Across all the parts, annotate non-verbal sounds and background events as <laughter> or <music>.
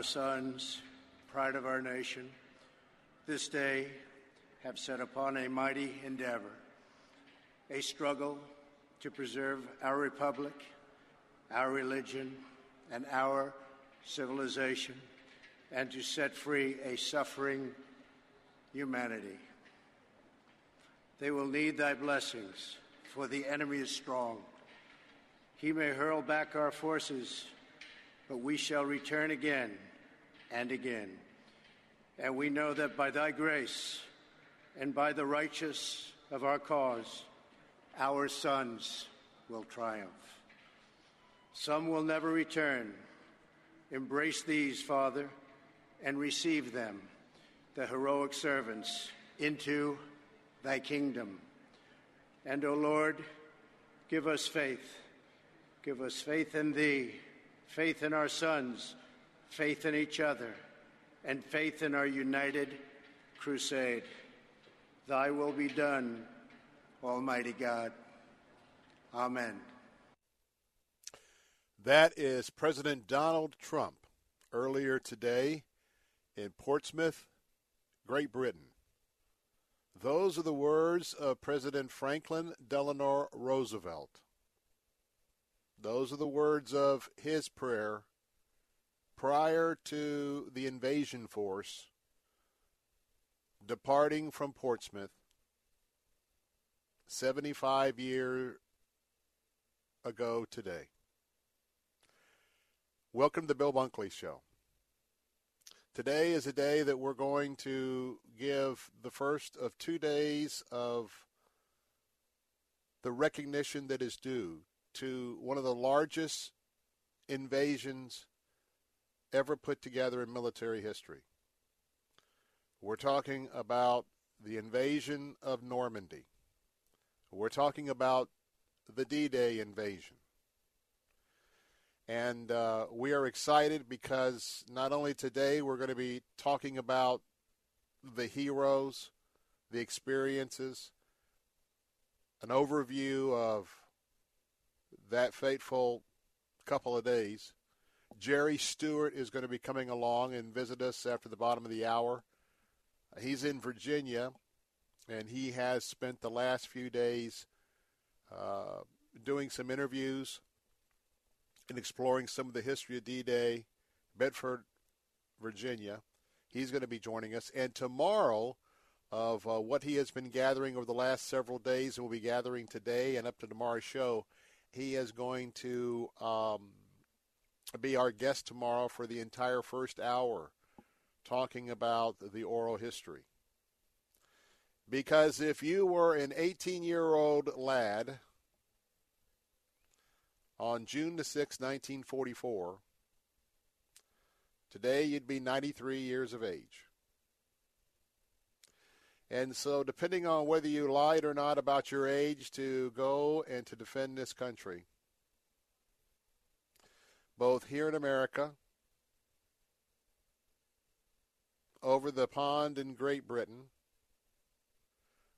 Our sons, pride of our nation, this day have set upon a mighty endeavor, a struggle to preserve our republic, our religion, and our civilization, and to set free a suffering humanity. They will need thy blessings, for the enemy is strong. He may hurl back our forces, but we shall return again and again. And we know that by thy grace and by the righteous of our cause, our sons will triumph. Some will never return. Embrace these, Father, and receive them, the heroic servants, into thy kingdom. And, O Lord, give us faith. Give us faith in thee, faith in our sons, faith in each other, and faith in our united crusade. Thy will be done, Almighty God. Amen. That is President Donald Trump earlier today in Portsmouth, Great Britain. Those are the words of President Franklin Delano Roosevelt. Those are the words of his prayer prior to the invasion force departing from Portsmouth 75 years ago today. Welcome to the Bill Bunkley Show. Today is a day that we're going to give the first of two days of the recognition that is due to one of the largest invasions ever put together in military history. We're talking about the invasion of Normandy. We're talking about the D Day invasion. And uh, we are excited because not only today we're going to be talking about the heroes, the experiences, an overview of that fateful couple of days. Jerry Stewart is going to be coming along and visit us after the bottom of the hour. He's in Virginia, and he has spent the last few days uh, doing some interviews and exploring some of the history of D-Day, Bedford, Virginia. He's going to be joining us. And tomorrow, of uh, what he has been gathering over the last several days and will be gathering today and up to tomorrow's show, he is going to um, be our guest tomorrow for the entire first hour, talking about the oral history. Because if you were an 18 year old lad on June the 6th, 1944, today you'd be 93 years of age. And so, depending on whether you lied or not about your age to go and to defend this country, both here in America, over the pond in Great Britain,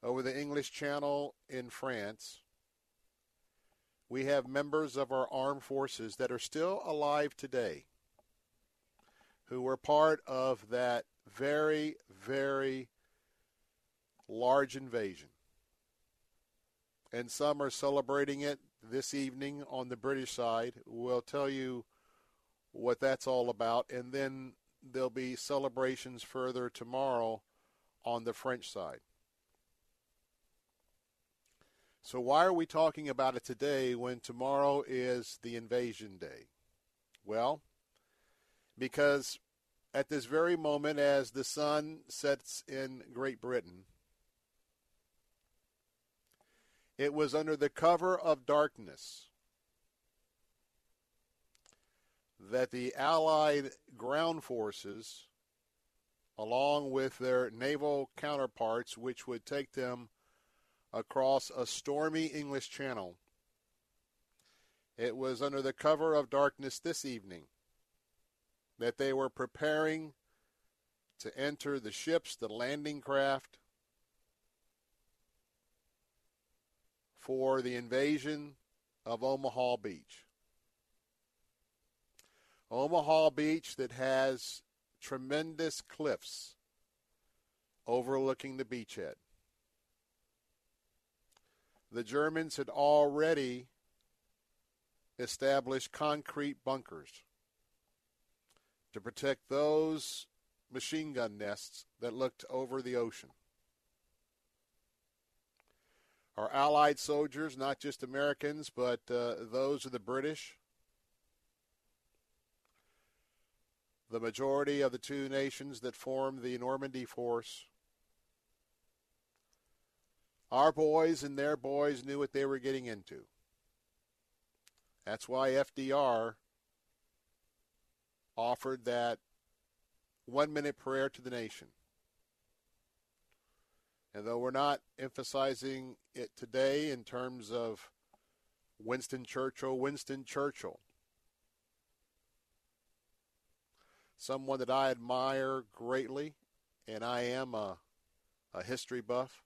over the English Channel in France, we have members of our armed forces that are still alive today who were part of that very, very large invasion. And some are celebrating it this evening on the British side. We'll tell you what that's all about. And then there'll be celebrations further tomorrow on the French side. So, why are we talking about it today when tomorrow is the invasion day? Well, because at this very moment, as the sun sets in Great Britain, It was under the cover of darkness that the Allied ground forces, along with their naval counterparts, which would take them across a stormy English channel, it was under the cover of darkness this evening that they were preparing to enter the ships, the landing craft, for the invasion of Omaha Beach. Omaha Beach that has tremendous cliffs overlooking the beachhead. The Germans had already established concrete bunkers to protect those machine gun nests that looked over the ocean. Our Allied soldiers, not just Americans, but uh, those of the British, the majority of the two nations that formed the Normandy force, our boys and their boys knew what they were getting into. That's why FDR offered that one minute prayer to the nation. And though we're not emphasizing it today in terms of Winston Churchill, Winston Churchill, someone that I admire greatly, and I am a, a history buff.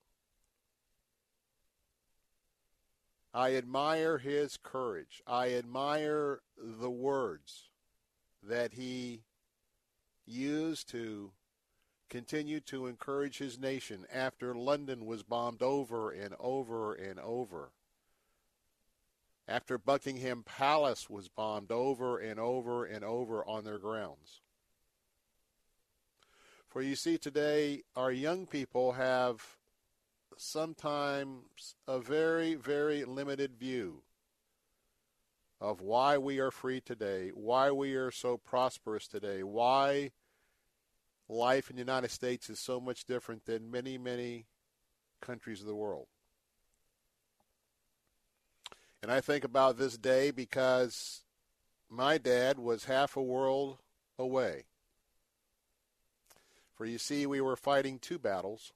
I admire his courage. I admire the words that he used to continue to encourage his nation after London was bombed over and over and over. After Buckingham Palace was bombed over and over and over on their grounds. For you see, today, our young people have sometimes a very, very limited view of why we are free today, why we are so prosperous today, why life in the United States is so much different than many, many countries of the world. And I think about this day because my dad was half a world away. For you see, we were fighting two battles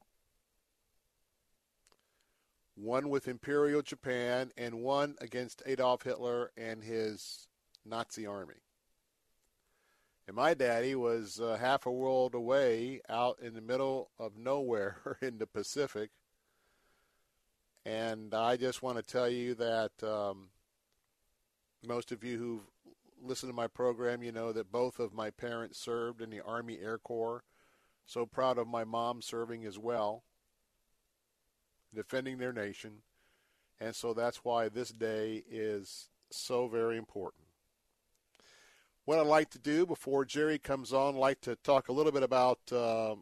one with Imperial Japan and one against Adolf Hitler and his Nazi army. And my daddy was uh, half a world away out in the middle of nowhere <laughs> in the Pacific. And I just want to tell you that um, most of you who've listened to my program, you know that both of my parents served in the Army Air Corps. So proud of my mom serving as well defending their nation. And so that's why this day is so very important. What I'd like to do before Jerry comes on, I'd like to talk a little bit about uh,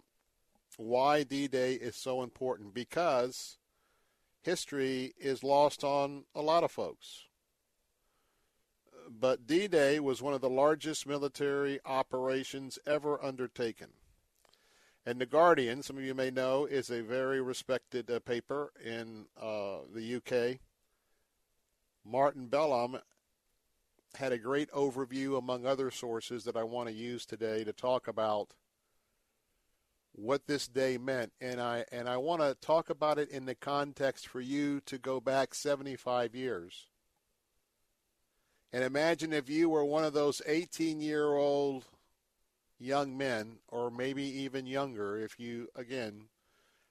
why D-Day is so important because history is lost on a lot of folks. But D-Day was one of the largest military operations ever undertaken. And The Guardian, some of you may know, is a very respected uh, paper in uh, the UK. Martin Belam had a great overview, among other sources, that I want to use today to talk about what this day meant. And I, and I want to talk about it in the context for you to go back 75 years. And imagine if you were one of those 18 year old young men, or maybe even younger, if you, again,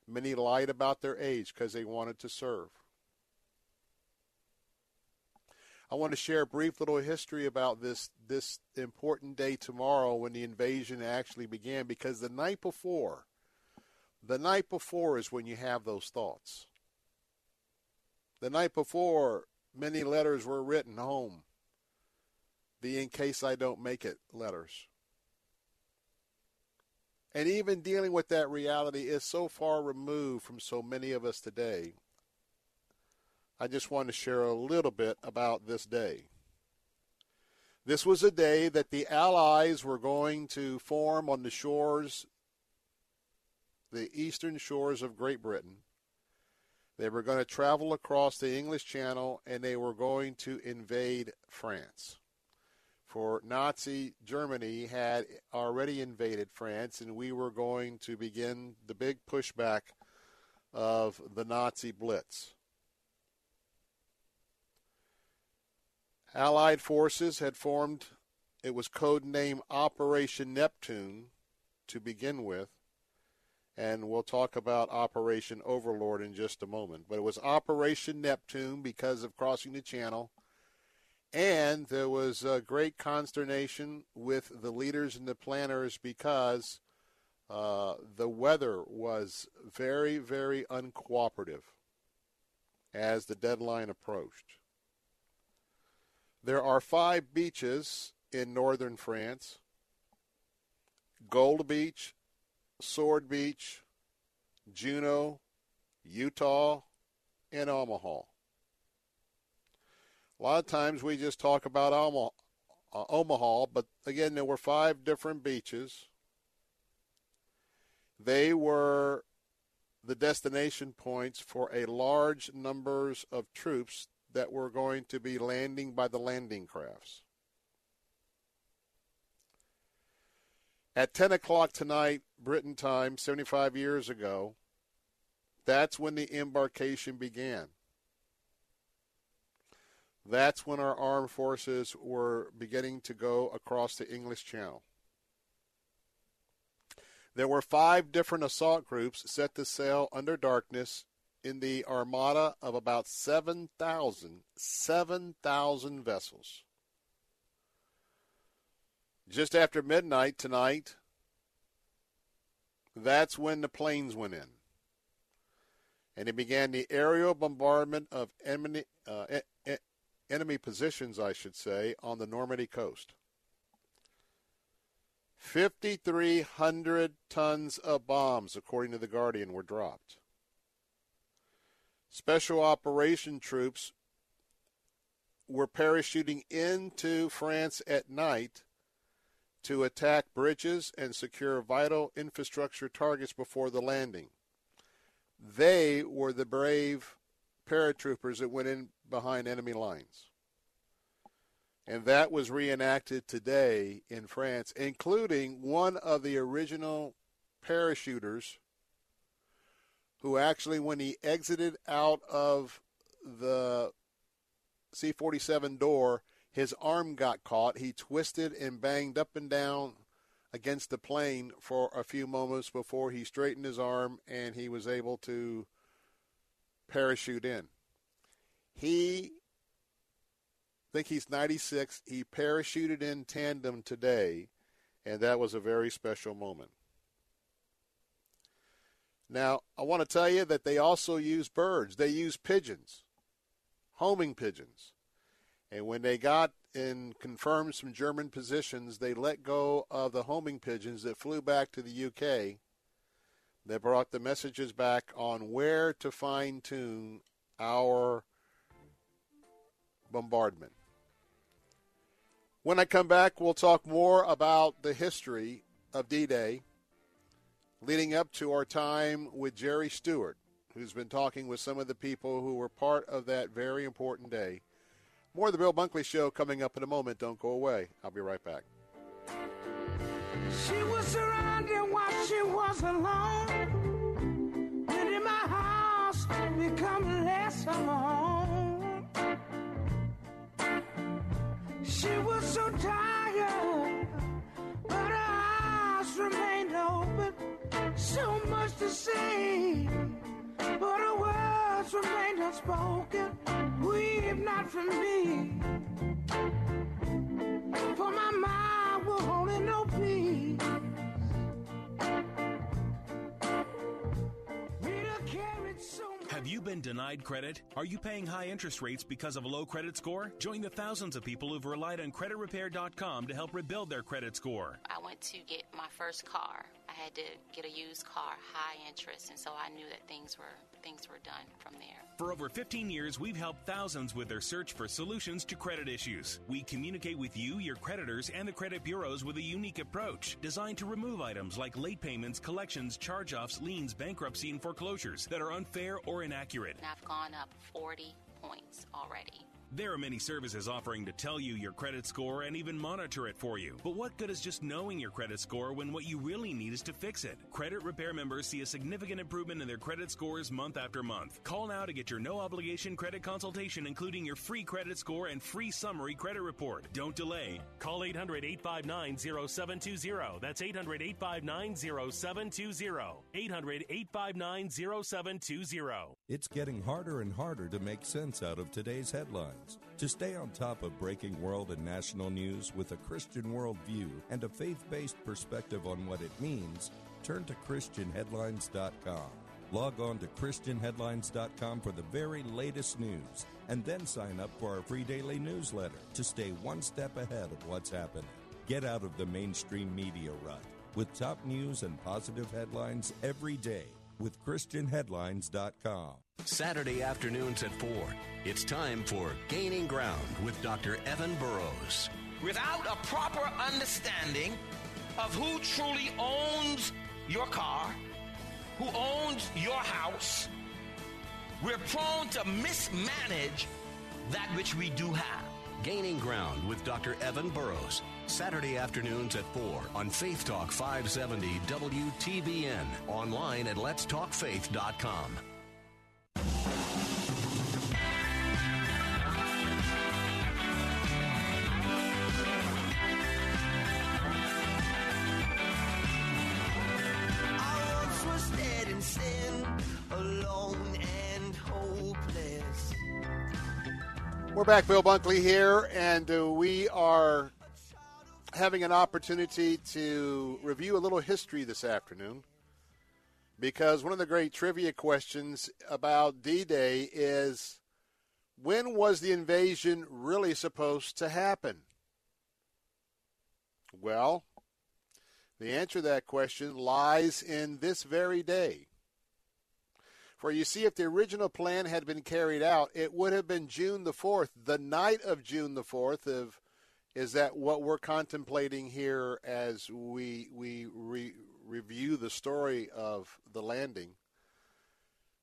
many lied about their age because they wanted to serve. I want to share a brief little history about this this important day tomorrow when the invasion actually began because the night before the night before is when you have those thoughts. The night before many letters were written home. The in case I don't make it letters. And even dealing with that reality is so far removed from so many of us today. I just want to share a little bit about this day. This was a day that the Allies were going to form on the shores, the eastern shores of Great Britain. They were going to travel across the English Channel and they were going to invade France. For Nazi Germany had already invaded France, and we were going to begin the big pushback of the Nazi Blitz. Allied forces had formed, it was codenamed Operation Neptune to begin with and we'll talk about Operation Overlord in just a moment. But it was Operation Neptune because of crossing the channel. And there was a great consternation with the leaders and the planners because uh, the weather was very, very uncooperative as the deadline approached. There are five beaches in northern France Gold Beach, Sword Beach, Juno, Utah, and Omaha. A lot of times we just talk about Omaha, uh, Omaha, but again, there were five different beaches. They were the destination points for a large numbers of troops that were going to be landing by the landing crafts. At 10 o'clock tonight, Britain time, 75 years ago, that's when the embarkation began. That's when our armed forces were beginning to go across the English Channel. There were five different assault groups set to sail under darkness in the armada of about 7,000 7,000 vessels. Just after midnight tonight, that's when the planes went in. And it began the aerial bombardment of enemy, enemy positions, I should say, on the Normandy coast. 5,300 tons of bombs, according to The Guardian, were dropped. Special operation troops were parachuting into France at night to attack bridges and secure vital infrastructure targets before the landing. They were the brave paratroopers that went in behind enemy lines. And that was reenacted today in France, including one of the original parachuters who actually, when he exited out of the C 47 door, his arm got caught. He twisted and banged up and down against the plane for a few moments before he straightened his arm and he was able to parachute in. He I think he's 96. He parachuted in tandem today, and that was a very special moment. Now, I want to tell you that they also use birds. They use pigeons, homing pigeons. And when they got and confirmed some German positions, they let go of the homing pigeons that flew back to the UK. They brought the messages back on where to fine tune our bombardment. When I come back, we'll talk more about the history of D Day leading up to our time with Jerry Stewart, who's been talking with some of the people who were part of that very important day. More of the Bill Bunkley Show coming up in a moment. Don't go away. I'll be right back. She was surrounded while she was alone. Been denied credit? Are you paying high interest rates because of a low credit score? Join the thousands of people who've relied on creditrepair.com to help rebuild their credit score. I went to get my first car. I had to get a used car, high interest, and so I knew that things were things were done from there. For over 15 years, we've helped thousands with their search for solutions to credit issues. We communicate with you, your creditors, and the credit bureaus with a unique approach designed to remove items like late payments, collections, charge offs, liens, bankruptcy, and foreclosures that are unfair or inaccurate. And I've gone up 40 points already. There are many services offering to tell you your credit score and even monitor it for you. But what good is just knowing your credit score when what you really need is to fix it? Credit repair members see a significant improvement in their credit scores month after month. Call now to get your no obligation credit consultation, including your free credit score and free summary credit report. Don't delay. Call 800 859 0720. That's 800 859 0720. 800 859 0720. It's getting harder and harder to make sense out of today's headlines. To stay on top of breaking world and national news with a Christian worldview and a faith based perspective on what it means, turn to ChristianHeadlines.com. Log on to ChristianHeadlines.com for the very latest news and then sign up for our free daily newsletter to stay one step ahead of what's happening. Get out of the mainstream media rut with top news and positive headlines every day with ChristianHeadlines.com. Saturday afternoons at 4. It's time for Gaining Ground with Dr. Evan Burrows. Without a proper understanding of who truly owns your car, who owns your house, we're prone to mismanage that which we do have. Gaining Ground with Dr. Evan Burrows. Saturday afternoons at 4 on Faith Talk 570 WTBN. Online at letstalkfaith.com. We're back, Bill Bunkley here, and uh, we are having an opportunity to review a little history this afternoon because one of the great trivia questions about D Day is when was the invasion really supposed to happen? Well, the answer to that question lies in this very day. For you see, if the original plan had been carried out, it would have been June the 4th, the night of June the 4th. Of, is that what we're contemplating here as we, we re, review the story of the landing?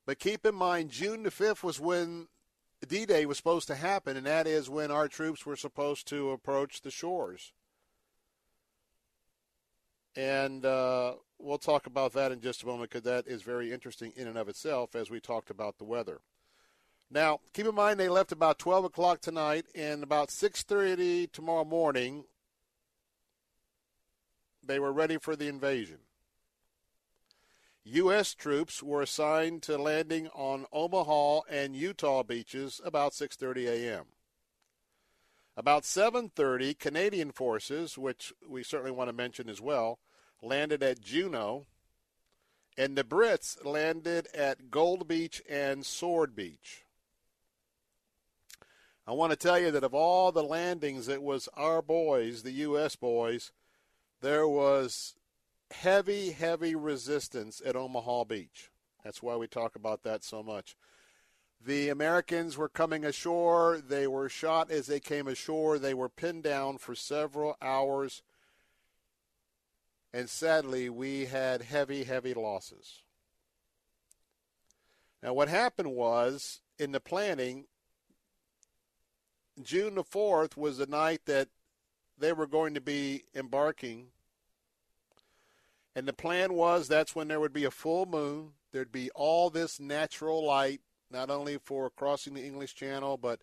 But keep in mind, June the 5th was when D Day was supposed to happen, and that is when our troops were supposed to approach the shores. And uh, we'll talk about that in just a moment because that is very interesting in and of itself as we talked about the weather. Now, keep in mind they left about 12 o'clock tonight, and about 6:30 tomorrow morning, they were ready for the invasion. U.S. troops were assigned to landing on Omaha and Utah beaches about 6:30 a.m. About 7:30, Canadian forces, which we certainly want to mention as well, landed at Juno, and the Brits landed at Gold Beach and Sword Beach. I want to tell you that of all the landings, it was our boys, the U.S. boys, there was heavy, heavy resistance at Omaha Beach. That's why we talk about that so much. The Americans were coming ashore. They were shot as they came ashore. They were pinned down for several hours and sadly, we had heavy, heavy losses. Now, what happened was in the planning, June the 4th was the night that they were going to be embarking. And the plan was that's when there would be a full moon. There'd be all this natural light, not only for crossing the English Channel, but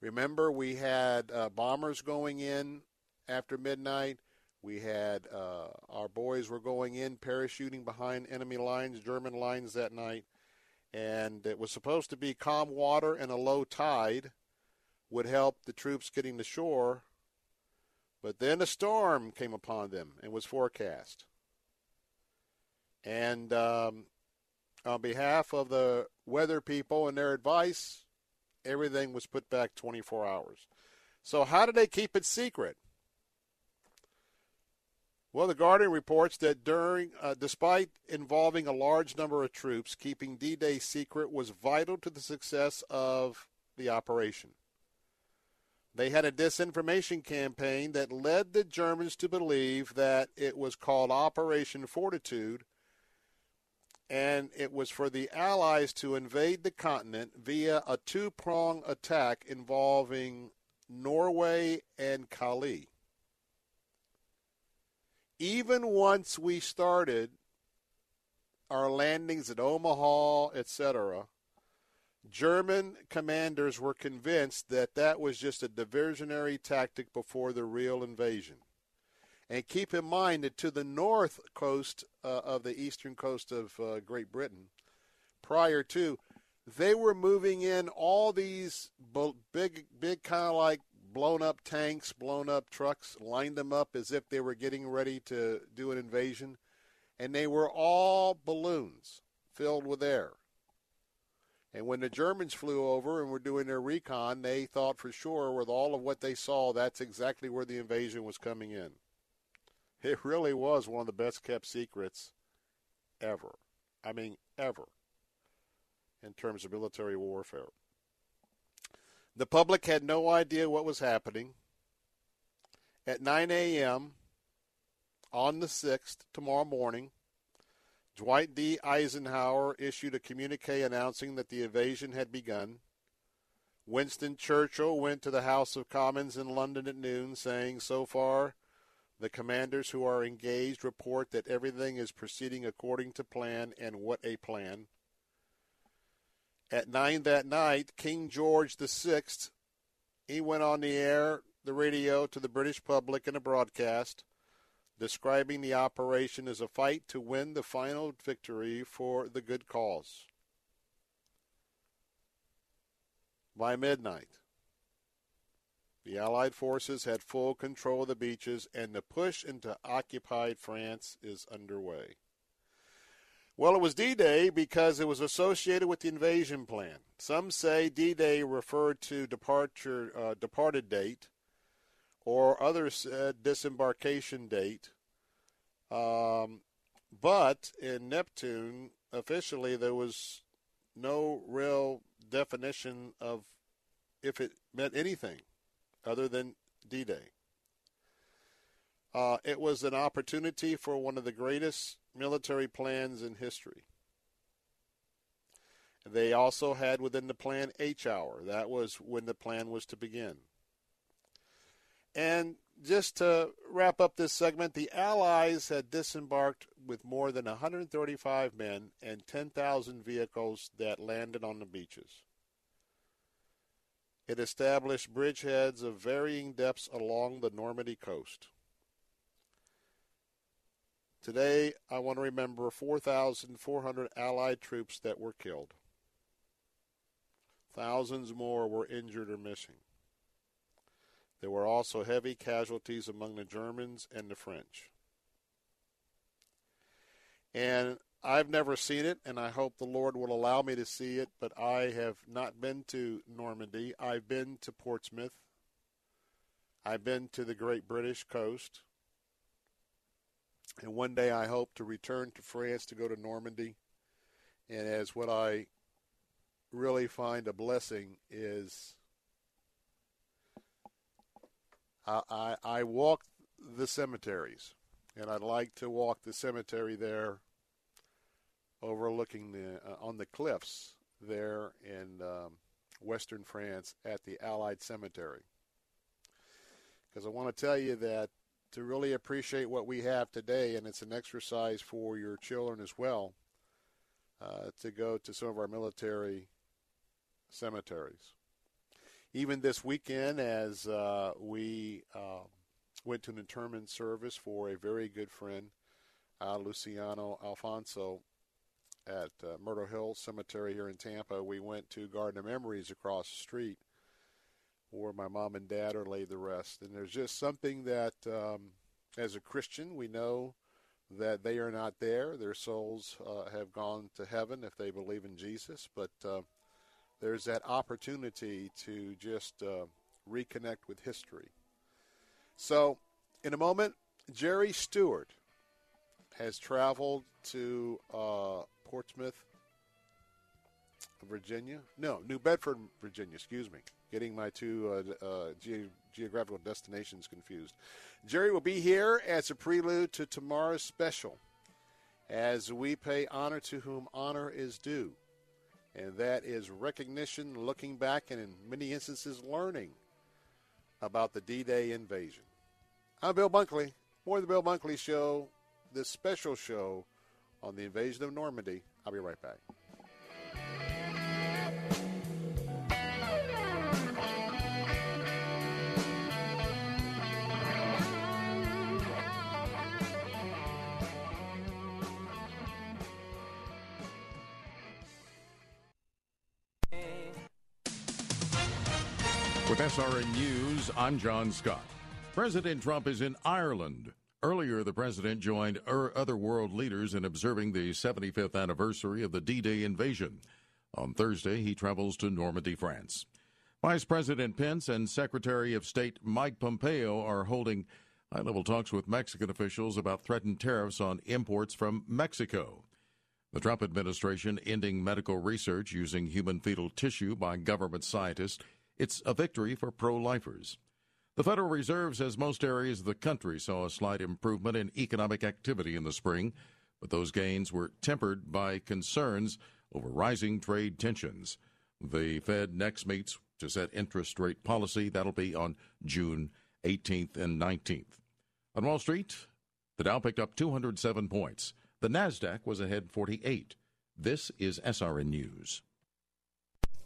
remember, we had uh, bombers going in after midnight. We had uh, our boys were going in parachuting behind enemy lines, German lines that night, and it was supposed to be calm water and a low tide would help the troops getting to shore. But then a storm came upon them and was forecast. And um, on behalf of the weather people and their advice, everything was put back 24 hours. So, how did they keep it secret? Well, the Guardian reports that during, uh, despite involving a large number of troops, keeping D-Day secret was vital to the success of the operation. They had a disinformation campaign that led the Germans to believe that it was called Operation Fortitude, and it was for the Allies to invade the continent via a two-prong attack involving Norway and Calais even once we started our landings at Omaha, etc., German commanders were convinced that that was just a diversionary tactic before the real invasion. And keep in mind that to the north coast uh, of the eastern coast of uh, Great Britain, prior to, they were moving in all these big, big kind of like blown up tanks, blown up trucks, lined them up as if they were getting ready to do an invasion, and they were all balloons filled with air. And when the Germans flew over and were doing their recon, they thought for sure, with all of what they saw, that's exactly where the invasion was coming in. <laughs> It really was one of the best kept secrets ever. I mean, ever, in terms of military warfare. The public had no idea what was happening. At 9 a.m. on the 6th, tomorrow morning, Dwight D. Eisenhower issued a communique announcing that the invasion had begun. Winston Churchill went to the House of Commons in London at noon, saying, So far, the commanders who are engaged report that everything is proceeding according to plan, and what a plan. At 9 that night, King George VI, he went on the air, the radio, to the British public in a broadcast describing the operation as a fight to win the final victory for the good cause. By midnight, the Allied forces had full control of the beaches, and the push into occupied France is underway. Well, it was D Day because it was associated with the invasion plan. Some say D Day referred to departure, uh, departed date, or others said disembarkation date. Um, but in Neptune, officially, there was no real definition of if it meant anything other than D Day. Uh, it was an opportunity for one of the greatest military plans in history. They also had within the plan H hour. That was when the plan was to begin. And just to wrap up this segment, the Allies had disembarked with more than 135 men and 10,000 vehicles that landed on the beaches. It established bridgeheads of varying depths along the Normandy coast. Today, I want to remember 4,400 Allied troops that were killed. Thousands more were injured or missing. There were also heavy casualties among the Germans and the French. And I've never seen it, and I hope the Lord will allow me to see it, but I have not been to Normandy. I've been to Portsmouth. I've been to the Great British coast. And one day I hope to return to France to go to Normandy. And as what I really find a blessing is I, I, I walk the cemeteries. And I'd like to walk the cemetery there overlooking the uh, on the cliffs there in um, western France at the Allied Cemetery. Because I want to tell you that to really appreciate what we have today, and it's an exercise for your children as well uh, to go to some of our military cemeteries. Even this weekend, as uh, we uh, went to an interment service for a very good friend, uh, Luciano Alfonso, at uh, Myrtle Hill Cemetery here in Tampa, we went to Garden of Memories across the street where my mom and dad are laid to rest. And there's just something that, um, as a Christian, we know that they are not there. Their souls uh, have gone to heaven if they believe in Jesus. But uh, there's that opportunity to just uh, reconnect with history. So, in a moment, Jerry Stewart has traveled to uh, Portsmouth, Virginia. No, New Bedford, Virginia. Excuse me. Getting my two uh, uh, ge- geographical destinations confused. Jerry will be here as a prelude to tomorrow's special as we pay honor to whom honor is due. And that is recognition, looking back, and in many instances, learning about the D Day invasion. I'm Bill Bunkley. More of the Bill Bunkley Show, this special show on the invasion of Normandy. I'll be right back. With SRN News, I'm John Scott. President Trump is in Ireland. Earlier, the president joined er, other world leaders in observing the 75th anniversary of the D Day invasion. On Thursday, he travels to Normandy, France. Vice President Pence and Secretary of State Mike Pompeo are holding high level talks with Mexican officials about threatened tariffs on imports from Mexico. The Trump administration ending medical research using human fetal tissue by government scientists. It's a victory for pro lifers. The Federal Reserve says most areas of the country saw a slight improvement in economic activity in the spring, but those gains were tempered by concerns over rising trade tensions. The Fed next meets to set interest rate policy. That'll be on June 18th and 19th. On Wall Street, the Dow picked up 207 points. The Nasdaq was ahead 48. This is SRN News.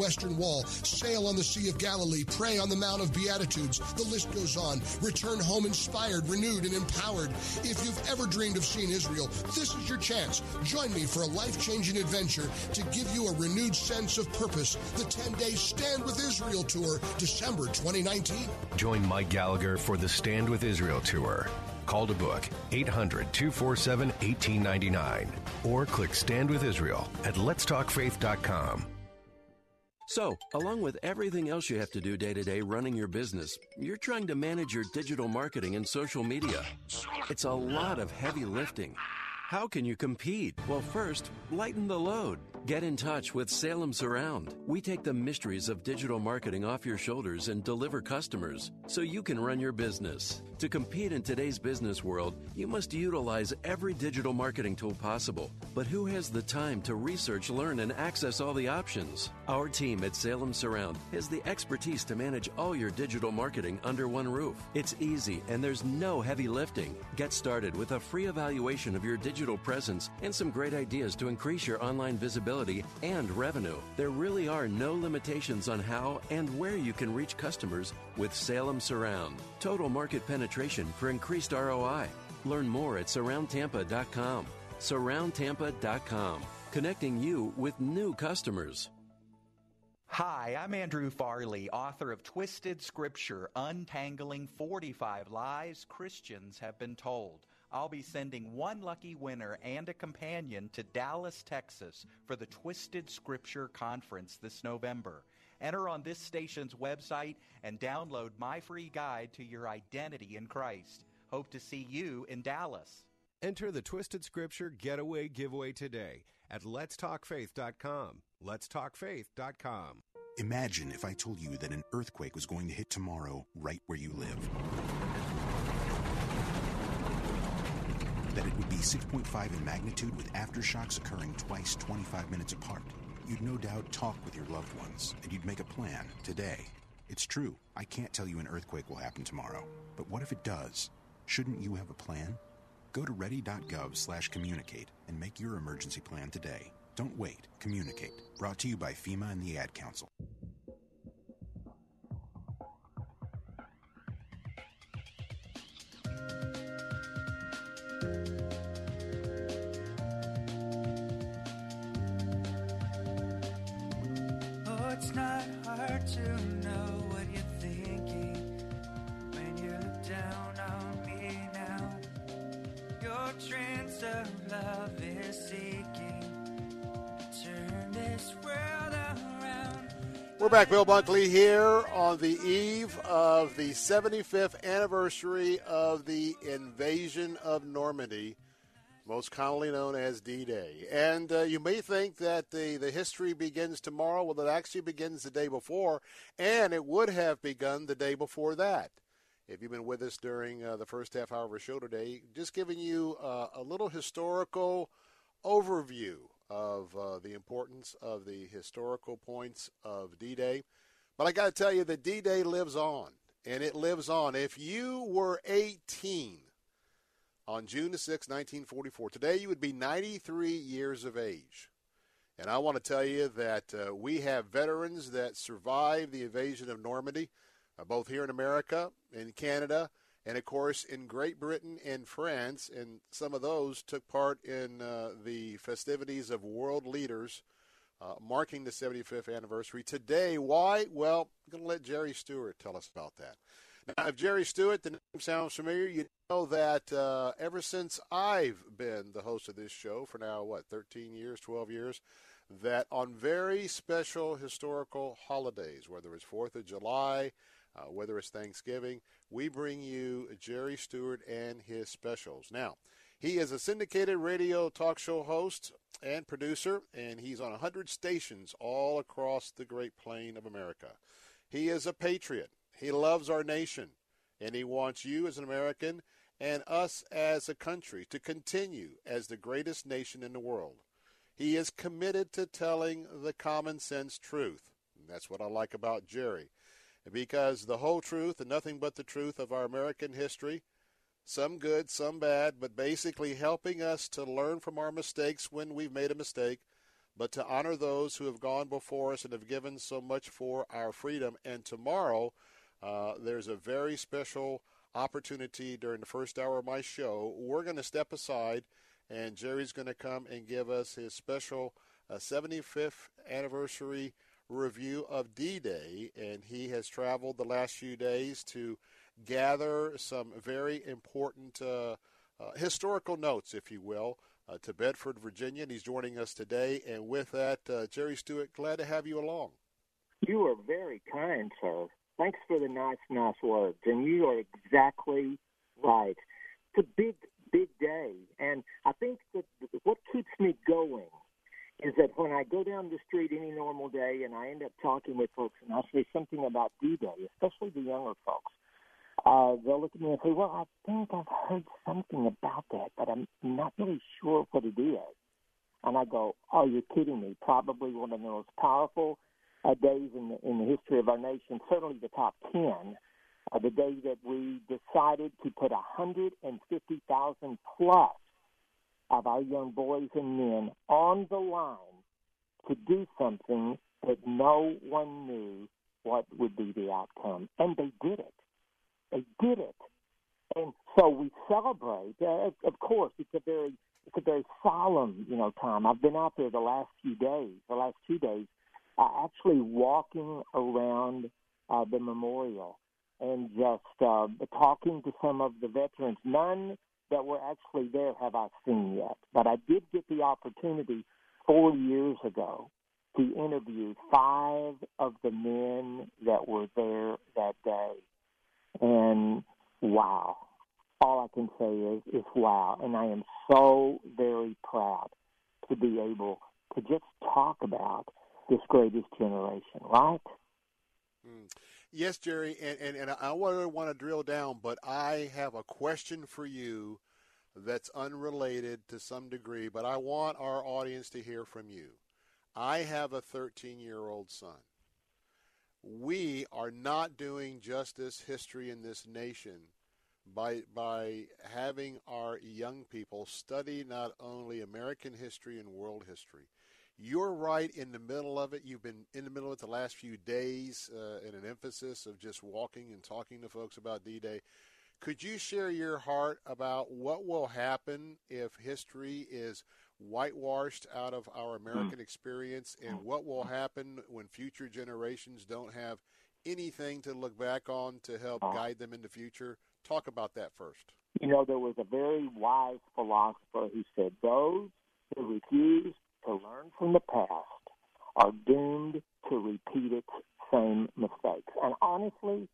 Western Wall, sail on the Sea of Galilee, pray on the Mount of Beatitudes. The list goes on. Return home inspired, renewed, and empowered. If you've ever dreamed of seeing Israel, this is your chance. Join me for a life changing adventure to give you a renewed sense of purpose. The 10 day Stand with Israel Tour, December 2019. Join Mike Gallagher for the Stand with Israel Tour. Call to book 800 247 1899 or click Stand with Israel at letstalkfaith.com. So, along with everything else you have to do day to day running your business, you're trying to manage your digital marketing and social media. It's a lot of heavy lifting. How can you compete? Well, first, lighten the load. Get in touch with Salem Surround. We take the mysteries of digital marketing off your shoulders and deliver customers so you can run your business. To compete in today's business world, you must utilize every digital marketing tool possible. But who has the time to research, learn, and access all the options? Our team at Salem Surround has the expertise to manage all your digital marketing under one roof. It's easy and there's no heavy lifting. Get started with a free evaluation of your digital presence and some great ideas to increase your online visibility and revenue. There really are no limitations on how and where you can reach customers with Salem Surround. Total market penetration for increased ROI. Learn more at surroundtampa.com. Surroundtampa.com, connecting you with new customers. Hi, I'm Andrew Farley, author of Twisted Scripture Untangling 45 Lies Christians Have Been Told. I'll be sending one lucky winner and a companion to Dallas, Texas for the Twisted Scripture Conference this November. Enter on this station's website and download my free guide to your identity in Christ. Hope to see you in Dallas. Enter the Twisted Scripture Getaway Giveaway today at letstalkfaith.com. Letstalkfaith.com. Imagine if I told you that an earthquake was going to hit tomorrow right where you live. That it would be 6.5 in magnitude with aftershocks occurring twice 25 minutes apart. You'd no doubt talk with your loved ones and you'd make a plan today. It's true, I can't tell you an earthquake will happen tomorrow. But what if it does? Shouldn't you have a plan? Go to ready.gov slash communicate and make your emergency plan today. Don't wait. Communicate. Brought to you by FEMA and the Ad Council. It's not hard to know what you're thinking when you look down on me now. Your trance of love is seeking turn this world around. We're back, Bill Bunkley here on the eve of the 75th anniversary of the invasion of Normandy, most commonly known as D-Day. And uh, you may think that the, the history begins tomorrow. Well, it actually begins the day before, and it would have begun the day before that. If you've been with us during uh, the first half hour of our show today, just giving you uh, a little historical overview of uh, the importance of the historical points of D Day. But I got to tell you that D Day lives on, and it lives on. If you were 18 on June the 6th, 1944, today you would be 93 years of age. And I want to tell you that uh, we have veterans that survived the invasion of Normandy, uh, both here in America, in Canada, and of course in Great Britain and France. And some of those took part in uh, the festivities of world leaders uh, marking the 75th anniversary. Today, why? Well, I'm going to let Jerry Stewart tell us about that. If Jerry Stewart, the name sounds familiar, you know that uh, ever since I've been the host of this show for now, what, 13 years, 12 years, that on very special historical holidays, whether it's 4th of July, uh, whether it's Thanksgiving, we bring you Jerry Stewart and his specials. Now, he is a syndicated radio talk show host and producer, and he's on 100 stations all across the Great Plain of America. He is a patriot. He loves our nation, and he wants you as an American and us as a country to continue as the greatest nation in the world. He is committed to telling the common sense truth. And that's what I like about Jerry. Because the whole truth and nothing but the truth of our American history, some good, some bad, but basically helping us to learn from our mistakes when we've made a mistake, but to honor those who have gone before us and have given so much for our freedom. And tomorrow, uh, there's a very special opportunity during the first hour of my show. We're going to step aside, and Jerry's going to come and give us his special uh, 75th anniversary review of D Day. And he has traveled the last few days to gather some very important uh, uh, historical notes, if you will. Uh, to Bedford, Virginia, and he's joining us today. And with that, uh, Jerry Stewart, glad to have you along. You are very kind, sir. Thanks for the nice, nice words. And you are exactly right. It's a big, big day. And I think that what keeps me going is that when I go down the street any normal day and I end up talking with folks and I say something about D Day, especially the younger folks, uh, they'll look at me and say, Well, I think I've heard something about that, but I'm not really sure what it is. And I go, Oh, you're kidding me. Probably one of the most powerful uh, days in the, in the history of our nation, certainly the top 10, uh, the day that we decided to put 150,000 plus of our young boys and men on the line to do something that no one knew what would be the outcome. And they did it. They did it. And so we celebrate. Uh, of course, it's a very it's a very solemn, you know, time. I've been out there the last few days, the last two days, uh, actually walking around uh, the memorial and just uh, talking to some of the veterans. None that were actually there have I seen yet, but I did get the opportunity four years ago to interview five of the men that were there that day. And wow, all I can say is, is wow. And I am so very proud to be able to just talk about this greatest generation, right? Mm. Yes, Jerry, and, and, and I want to drill down, but I have a question for you that's unrelated to some degree, but I want our audience to hear from you. I have a 13 year old son. We are not doing justice history in this nation by, by having our young people study not only American history and world history. You're right in the middle of it. You've been in the middle of it the last few days uh, in an emphasis of just walking and talking to folks about D Day. Could you share your heart about what will happen if history is whitewashed out of our American hmm. experience, and hmm. what will happen when future generations don't have anything to look back on to help uh-huh. guide them in the future? Talk about that first. You know, there was a very wise philosopher who said, Those who refuse to learn from the past are doomed to repeat its same mistakes. And honestly,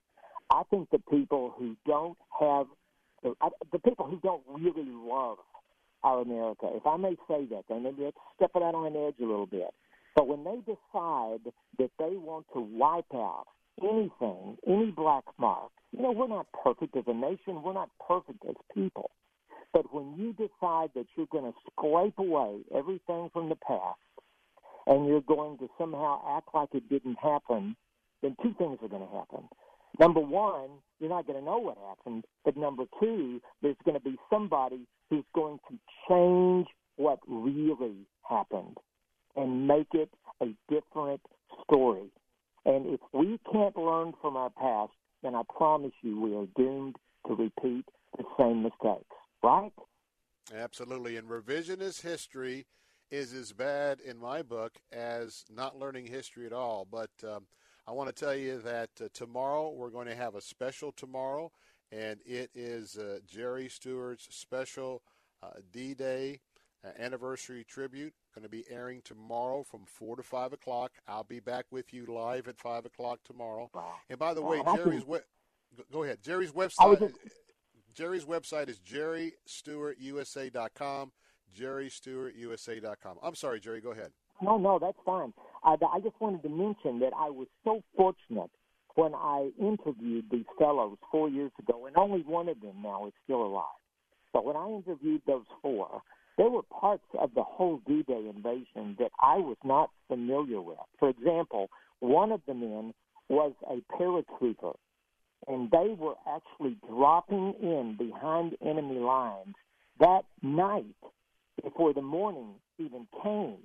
I think the people who don't have the, the people who don't really love our America, if I may say that, then maybe let's step it out on an edge a little bit. But when they decide that they want to wipe out anything, any black mark, you know, we're not perfect as a nation. We're not perfect as people. But when you decide that you're going to scrape away everything from the past and you're going to somehow act like it didn't happen, then two things are going to happen. Number one, you're not going to know what happened. But number two, there's going to be somebody who's going to change what really happened and make it a different story. And if we can't learn from our past, then I promise you we are doomed to repeat the same mistakes, right? Absolutely. And revisionist history is as bad in my book as not learning history at all. But um, I want to tell you that uh, tomorrow we're going to have a special tomorrow, and it is uh, Jerry Stewart's special uh, D Day uh, anniversary tribute. Going to be airing tomorrow from 4 to 5 o'clock. I'll be back with you live at 5 o'clock tomorrow. And by the way, Jerry's. We- go ahead. Jerry's website. Jerry's website is jerrystewartusa.com. jerrystewartusa.com. I'm sorry, Jerry. Go ahead. No, no, that's fine. I, I just wanted to mention that I was so fortunate when I interviewed these fellows four years ago, and only one of them now is still alive. But when I interviewed those four, there were parts of the whole D-Day invasion that I was not familiar with. For example, one of the men was a paratrooper, and they were actually dropping in behind enemy lines that night before the morning even came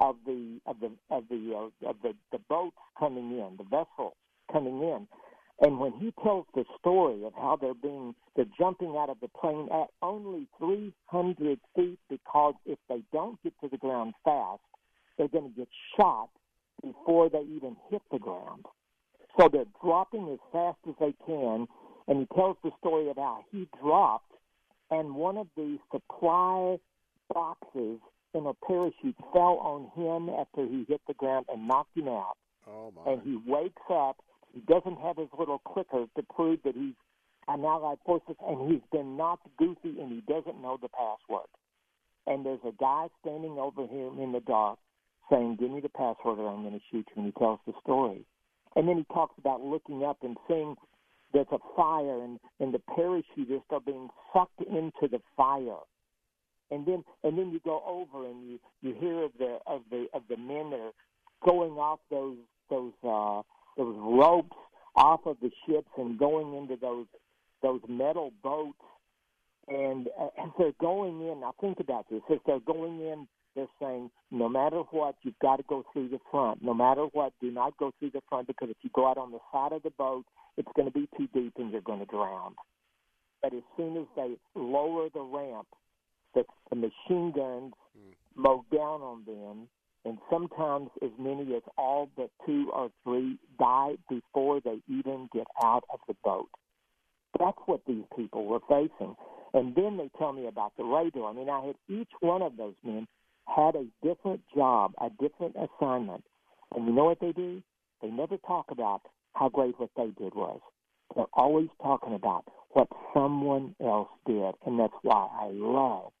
of the of the of the uh, of the the boats coming in, the vessels coming in. And when he tells the story of how they're being they're jumping out of the plane at only 300 feet because if they don't get to the ground fast, they're going to get shot before they even hit the ground. So they're dropping as fast as they can. And he tells the story of how he dropped, and one of the supply boxes in a parachute fell on him after he hit the ground and knocked him out. Oh my! And he wakes up. He doesn't have his little clicker to prove that he's an allied forces, and he's been knocked goofy, and he doesn't know the password. And there's a guy standing over him in the dark saying, "Give me the password, or I'm going to shoot you." And he tells the story. And then he talks about looking up and seeing there's a fire, and and the parachutists are being sucked into the fire. And then and then you go over and you you hear of the of the of the men that are going off those those uh those ropes off of the ships and going into those those metal boats. And uh, as they're going in now think about this as they're going in they're saying no matter what you've got to go through the front no matter what do not go through the front because if you go out on the side of the boat it's going to be too deep and you're going to drown but as soon as they lower the ramp that the machine guns hmm. mow down on them, and sometimes as many as all but two or three die before they even get out of the boat. That's what these people were facing. And then they tell me about the radar. I mean, I had each one of those men had a different job, a different assignment. And you know what they do? They never talk about how great what they did was. They're always talking about what someone else did. And that's why I love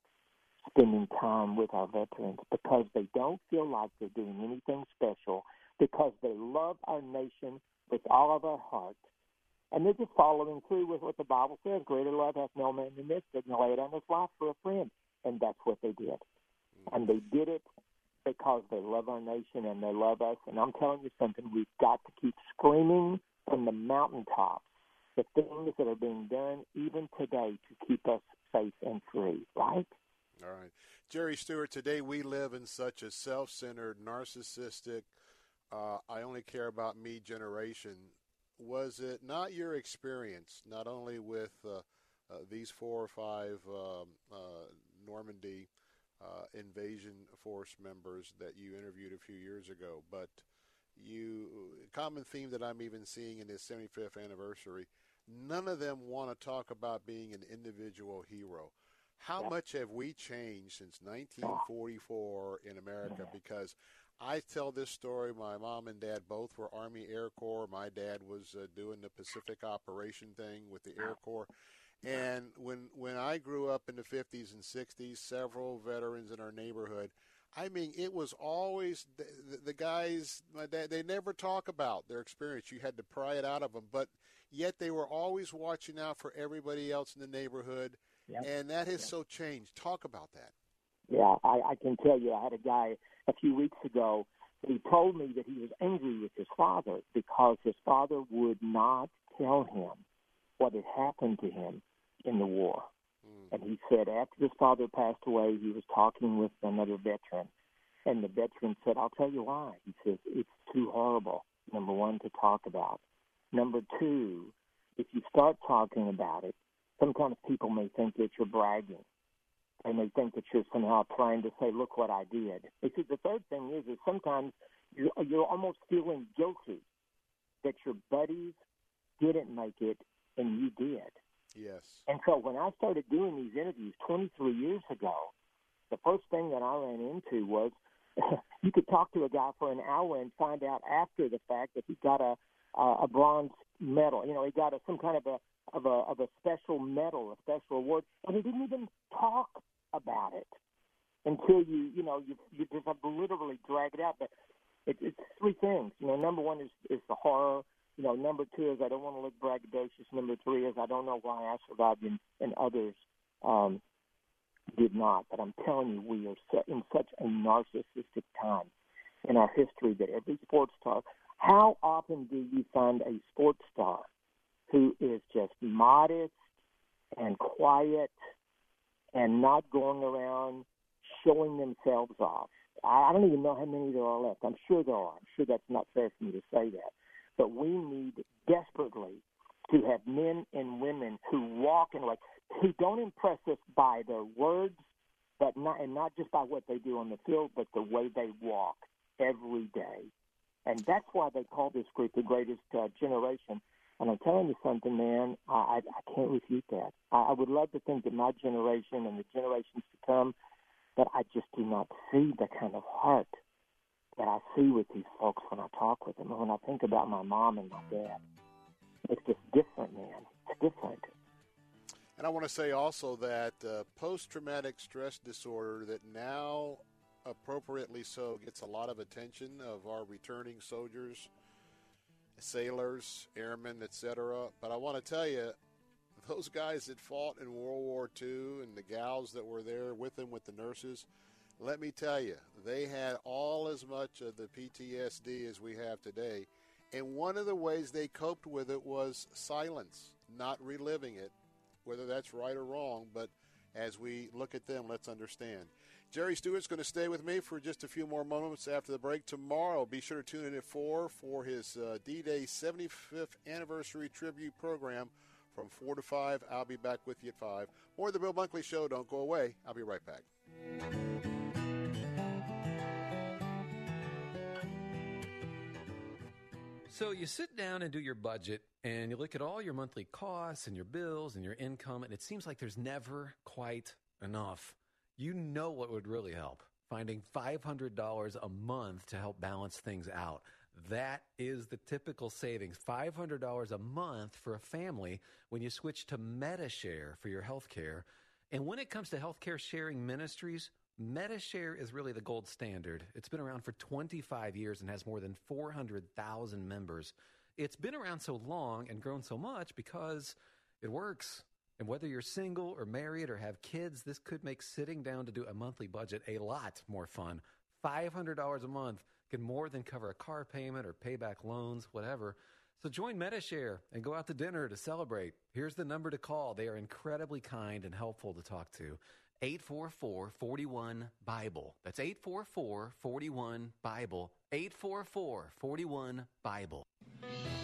spending time with our veterans because they don't feel like they're doing anything special, because they love our nation with all of our heart. And they're just following through with what the Bible says greater love hath no man than this, that lay on his life for a friend. And that's what they did. And they did it because they love our nation and they love us. And I'm telling you something, we've got to keep screaming from the mountaintops the things that are being done even today to keep us safe and free, right? All right. Jerry Stewart, today we live in such a self centered, narcissistic, uh, I only care about me generation. Was it not your experience, not only with uh, uh, these four or five um, uh, Normandy uh, invasion force members that you interviewed a few years ago, but you common theme that I'm even seeing in this 75th anniversary. None of them want to talk about being an individual hero. How Yep. much have we changed since 1944 in America? Because I tell this story. My mom and dad both were Army Air Corps. My dad was uh, doing the Pacific Operation thing with the Air Corps. And when when I grew up in the 50s and 60s, several veterans in our neighborhood. I mean, it was always the, the, the guys. Dad. They never talk about their experience. You had to pry it out of them, but yet they were always watching out for everybody else in the neighborhood. Yep. And that has so changed. Talk about that. Yeah, I, I can tell you. I had a guy a few weeks ago. He told me that he was angry with his father because his father would not tell him what had happened to him in the war. Mm. And he said after his father passed away, he was talking with another veteran, and the veteran said, "I'll tell you why." He says it's too horrible. Number one, to talk about. Number two, if you start talking about it, sometimes people may think that you're bragging. They may think that you're somehow trying to say, "Look what I did." Said the third thing is, is sometimes you're, you're almost feeling guilty that your buddies didn't make it and you did. Yes. And so when I started doing these interviews 23 years ago, the first thing that I ran into was <laughs> you could talk to a guy for an hour and find out after the fact that he got a a, bronze medal. You know, he got a, some kind of a of a of a special medal, a special award, and he didn't even talk about it until you you know you you just have literally drag it out. But it, it's three things. You know, number one is is the horror. You know, number two is I don't want to look braggadocious. Number three is I don't know why I survived and, and others um, did not. But I'm telling you, we are set in such a narcissistic time in our history that every sports star. How often do you find a sports star who is just modest and quiet and not going around showing themselves off? I don't even know how many there are left. I'm sure there are. I'm sure that's not fair for me to say that. But we need desperately to have men and women who walk in like who don't impress us by their words, but not and not just by what they do on the field, but the way they walk every day. And that's why they call this group the greatest uh, generation. And I'm telling you something, man, I, I, I can't refute that. I, I would love to think that my generation and the generations to come, but I just do not see the kind of heart that I see with these folks when I talk with them. And when I think about my mom and my dad, it's just different, man. It's different. And I want to say also that uh, post traumatic stress disorder, that now appropriately so gets a lot of attention of our returning soldiers, sailors, airmen, etc. But I want to tell you, those guys that fought in World War II and the gals that were there with them with the nurses, let me tell you, they had all as much of the PTSD as we have today. And one of the ways they coped with it was silence, not reliving it, whether that's right or wrong. But as we look at them, let's understand. Jerry Stewart's going to stay with me for just a few more moments after the break tomorrow. Be sure to tune in at 4 for his uh, D Day 75th anniversary tribute program from 4 to 5. I'll be back with you at 5. More of the Bill Bunkley Show. Don't go away. I'll be right back. So you sit down and do your budget and you look at all your monthly costs and your bills and your income, and it seems like there's never quite enough. You know what would really help? Finding $500 a month to help balance things out. That is the typical savings $500 a month for a family when you switch to Medi-Share for your health care. And when it comes to healthcare sharing ministries, Medi-Share is really the gold standard. It's been around for 25 years and has more than 400,000 members. It's been around so long and grown so much because it works. And whether you're single or married or have kids, this could make sitting down to do a monthly budget a lot more fun. $500 a month can more than cover a car payment or pay back loans, whatever. So join Medi-Share and go out to dinner to celebrate. Here's the number to call. They are incredibly kind and helpful to talk to. 844 41 Bible. That's 844 41 Bible. 844 41 Bible.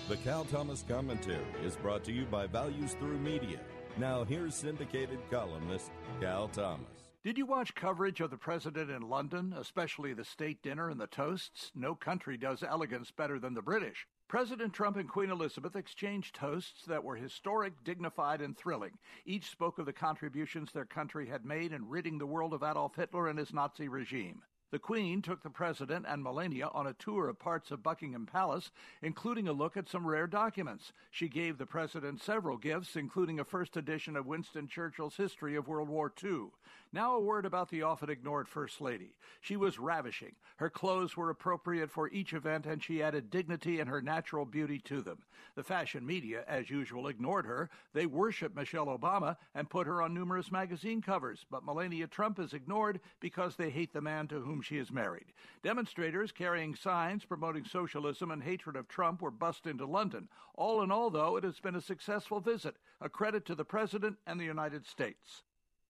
The Cal Thomas Commentary is brought to you by Values Through Media. Now, here's syndicated columnist Cal Thomas. Did you watch coverage of the president in London, especially the state dinner and the toasts? No country does elegance better than the British. President Trump and Queen Elizabeth exchanged toasts that were historic, dignified, and thrilling. Each spoke of the contributions their country had made in ridding the world of Adolf Hitler and his Nazi regime. The Queen took the President and Melania on a tour of parts of Buckingham Palace, including a look at some rare documents. She gave the President several gifts, including a first edition of Winston Churchill's History of World War II. Now, a word about the often ignored First Lady. She was ravishing. Her clothes were appropriate for each event, and she added dignity and her natural beauty to them. The fashion media, as usual, ignored her. They worship Michelle Obama and put her on numerous magazine covers, but Melania Trump is ignored because they hate the man to whom she is married. Demonstrators carrying signs promoting socialism and hatred of Trump were bussed into London. All in all, though, it has been a successful visit, a credit to the President and the United States.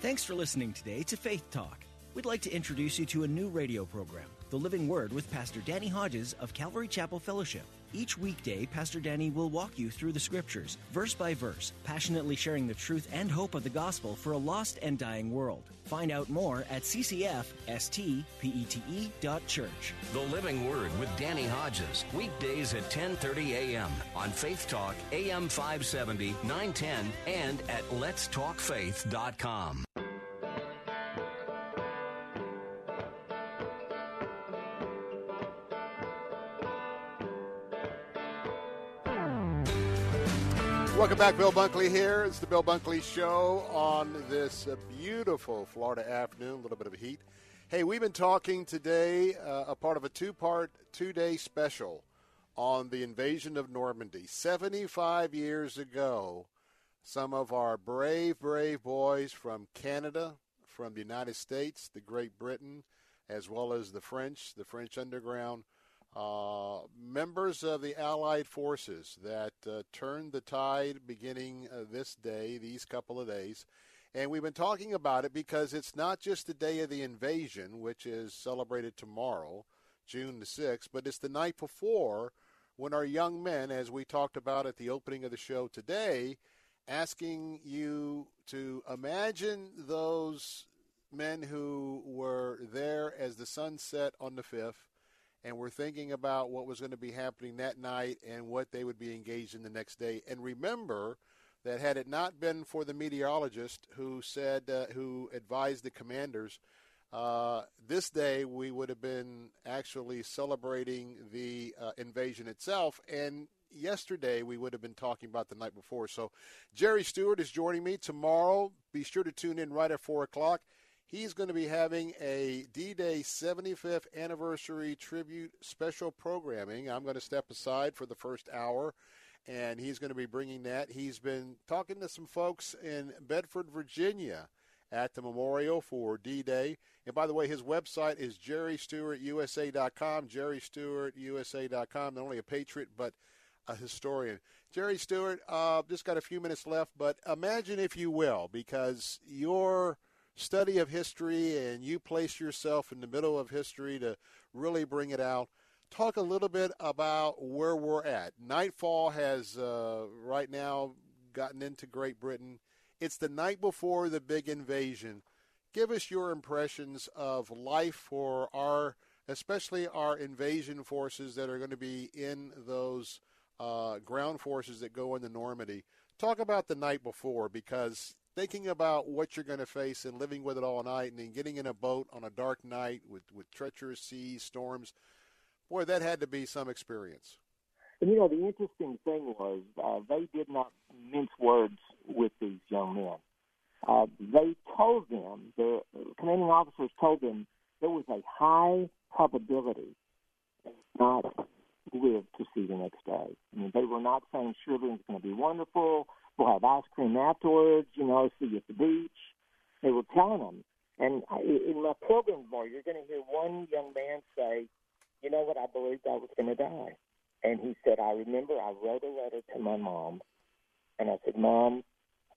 Thanks for listening today to Faith Talk. We'd like to introduce you to a new radio program, The Living Word with Pastor Danny Hodges of Calvary Chapel Fellowship. Each weekday, Pastor Danny will walk you through the scriptures, verse by verse, passionately sharing the truth and hope of the gospel for a lost and dying world. Find out more at ccfstpete.church. The Living Word with Danny Hodges, weekdays at 10:30 a.m. on Faith Talk, AM 570, 910, and at letstalkfaith.com. Welcome back, Bill Bunkley here. It's the Bill Bunkley Show on this beautiful Florida afternoon. A little bit of heat. Hey, we've been talking today, uh, a part of a two-part, two-day special on the invasion of Normandy. 75 years ago, some of our brave, brave boys from Canada, from the United States, the Great Britain, as well as the French, the French underground, uh, members of the Allied forces that uh, turned the tide beginning uh, this day, these couple of days. And we've been talking about it because it's not just the day of the invasion, which is celebrated tomorrow, June the 6th, but it's the night before when our young men, as we talked about at the opening of the show today, asking you to imagine those men who were there as the sun set on the 5th and were thinking about what was going to be happening that night and what they would be engaged in the next day. And remember that had it not been for the meteorologist who said, uh, who advised the commanders, uh, this day we would have been actually celebrating the uh, invasion itself. And yesterday we would have been talking about the night before. So Jerry Stewart is joining me tomorrow. Be sure to tune in right at 4 o'clock. He's going to be having a D-Day 75th anniversary tribute special programming. I'm going to step aside for the first hour, and he's going to be bringing that. He's been talking to some folks in Bedford, Virginia at the memorial for D-Day. And by the way, his website is jerrystewartusa.com, jerrystewartusa.com. Not only a patriot, but a historian. Jerry Stewart, uh, just got a few minutes left, but imagine, if you will, because your study of history and you place yourself in the middle of history to really bring it out. talk a little bit about where we're at. Nightfall has uh, right now gotten into Great Britain. It's the night before the big invasion. Give us your impressions of life for our, especially our invasion forces that are going to be in those uh, ground forces that go into Normandy. Talk about the night before because thinking about what you're going to face and living with it all night and then getting in a boat on a dark night with, with treacherous seas, storms, boy, that had to be some experience. And you know, the interesting thing was uh, they did not mince words with these young men. Uh, they told them, the commanding officers told them there was a high probability not live to see the next day. I mean, they were not saying, surely it's going to be wonderful. We'll have ice cream afterwards, you know, see you at the beach. They were telling them. And I, in my program tomorrow, you're going to hear one young man say, you know what, I believed I was going to die. And he said, I remember I wrote a letter to my mom, and I said, Mom,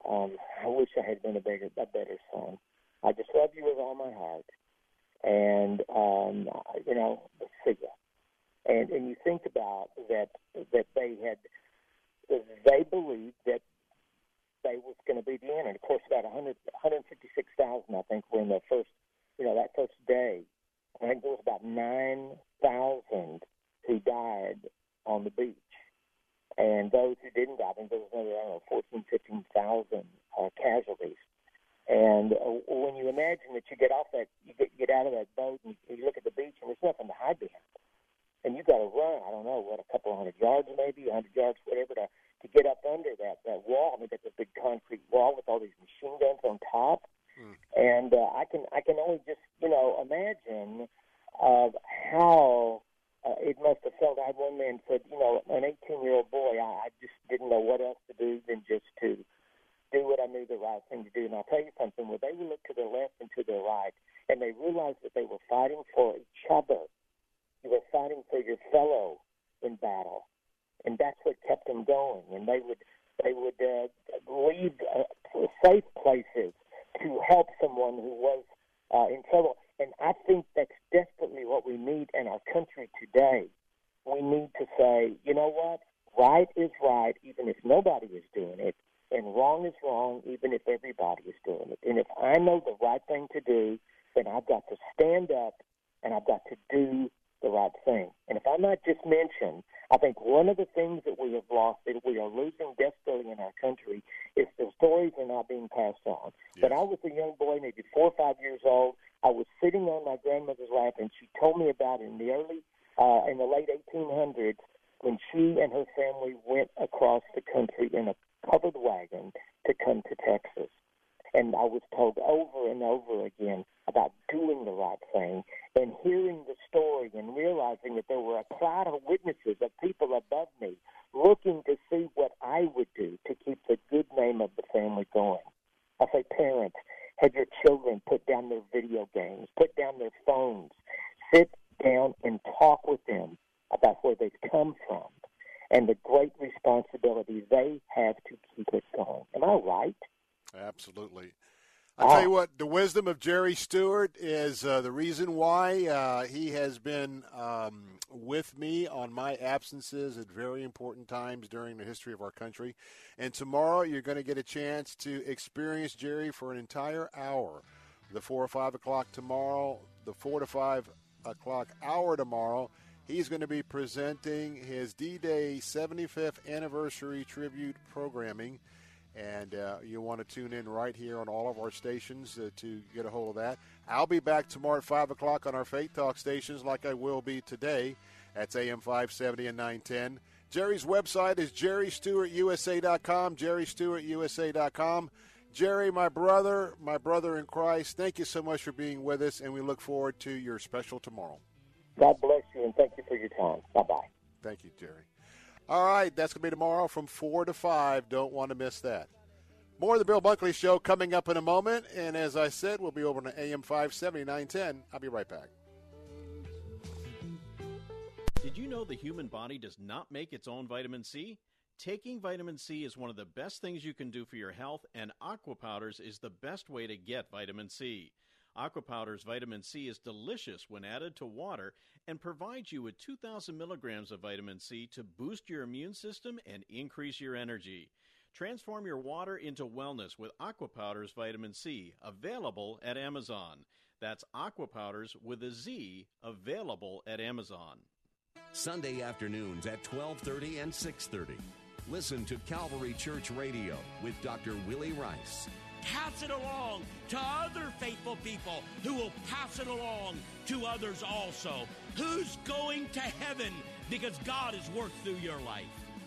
um, I wish I had been a better, a better son. I just love you with all my heart, and um, you know, see ya. And and you think about that that they had, they believed that they was going to be the end. And of course, about 100, 156,000, I think, were in the first, you know, that first day. I think there was about 9,000 who died on the beach. And those who didn't die, I think there was another, I don't know, 14, 15,000 uh, casualties. And uh, when you imagine that you get off that, you get, get out of that boat and you, look at the beach and there's nothing to hide behind. And you got to run, I don't know, what, a couple hundred yards maybe, a hundred yards, whatever, to, to get up under that, that wall. I mean, that's a big concrete wall with all these machine guns on top. Mm. And uh, I can I can only just you know imagine of how uh, it must have felt. I had one man said, you know, an 18 year old boy, I, I just didn't know what else to do than just to do what I knew the right thing to do. And I'll tell you something: when they would look to their left and to their right, and they realized that they were fighting for each other, you were fighting for your fellow in battle, and that's what kept them going. And they would they would uh, leave uh, safe places to help someone who was uh, in trouble. And I think that's desperately what we need in our country today. We need to say, you know what? Right is right, even if nobody is doing it, and wrong is wrong, even if everybody is doing it. And if I know the right thing to do, then I've got to stand up and I've got to do the right thing. And if I might just mention, I think one of the things that we have lost, that we are losing desperately in our country, is the stories are not being passed on. Yes. But I was a young boy, maybe four or five years old. I was sitting on my grandmother's lap, and she told me about it in the early, uh, in the late 1800s, when she and her family went across the country in a covered wagon to come to Texas. And I was told over and over again about doing the right thing and hearing the story and realizing that there were a cloud of witnesses of people above me looking to see what I would do to keep the good name of the family going. I say, parents, have your children put down their video games, put down their phones, sit down and talk with them about where they've come from and the great responsibility they have to keep it going. Am I right? Absolutely. I tell you what, the wisdom of Jerry Stewart is uh, the reason why uh, he has been um, with me on my absences at very important times during the history of our country. And tomorrow, you're going to get a chance to experience Jerry for an entire hour. The four or five o'clock tomorrow, the four to five o'clock hour tomorrow. He's going to be presenting his D-Day 75th anniversary tribute programming and uh, you want to tune in right here on all of our stations uh, to get a hold of that. I'll be back tomorrow at 5 o'clock on our Faith Talk stations, like I will be today. That's AM 570 and 910. Jerry's website is jerrystewartusa.com, jerrystewartusa.com. Jerry, my brother, my brother in Christ, thank you so much for being with us, and we look forward to your special tomorrow. God bless you, and thank you for your time. Bye bye. Thank you, Jerry. All right, that's going to be tomorrow from 4 to 5. Don't want to miss that. More of the Bill Bunkley Show coming up in a moment. And as I said, we'll be over on AM 570, 910. I'll be right back. Did you know the human body does not make its own vitamin C? Taking vitamin C is one of the best things you can do for your health, and aqua powders is the best way to get vitamin C. Aquapowder's vitamin C is delicious when added to water and provides you with 2,000 milligrams of vitamin C to boost your immune system and increase your energy. Transform your water into wellness with Aqua Powders vitamin C, available at Amazon. That's Aqua Powders with a Z, available at Amazon. Sunday afternoons at 12:30 and 6:30. Listen to Calvary Church Radio with Dr. Willie Rice. Pass it along to other faithful people who will pass it along to others also. Who's going to heaven because God has worked through your life?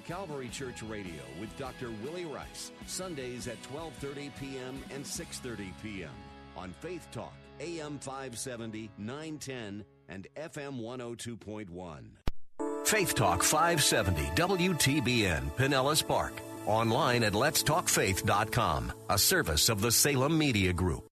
Calvary Church Radio with Dr. Willie Rice, Sundays at 12:30 p.m. and 6:30 p.m. on Faith Talk, AM 570, 910 and FM 102.1. Faith Talk 570 WTBN Pinellas Park. Online at letstalkfaith.com, a service of the Salem Media Group.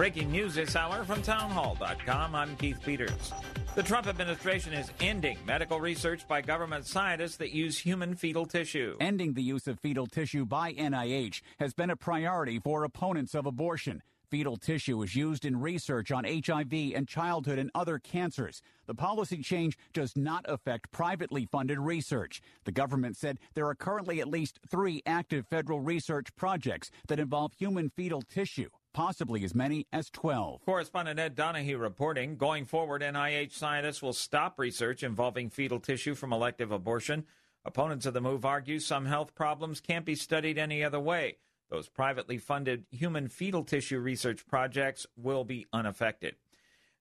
Breaking news this hour from townhall.com. I'm Keith Peters. The Trump administration is ending medical research by government scientists that use human fetal tissue. Ending the use of fetal tissue by NIH has been a priority for opponents of abortion. Fetal tissue is used in research on HIV and childhood and other cancers. The policy change does not affect privately funded research. The government said there are currently at least three active federal research projects that involve human fetal tissue possibly as many as 12. Correspondent Ed Donahue reporting going forward, NIH scientists will stop research involving fetal tissue from elective abortion. Opponents of the move argue some health problems can't be studied any other way. Those privately funded human fetal tissue research projects will be unaffected.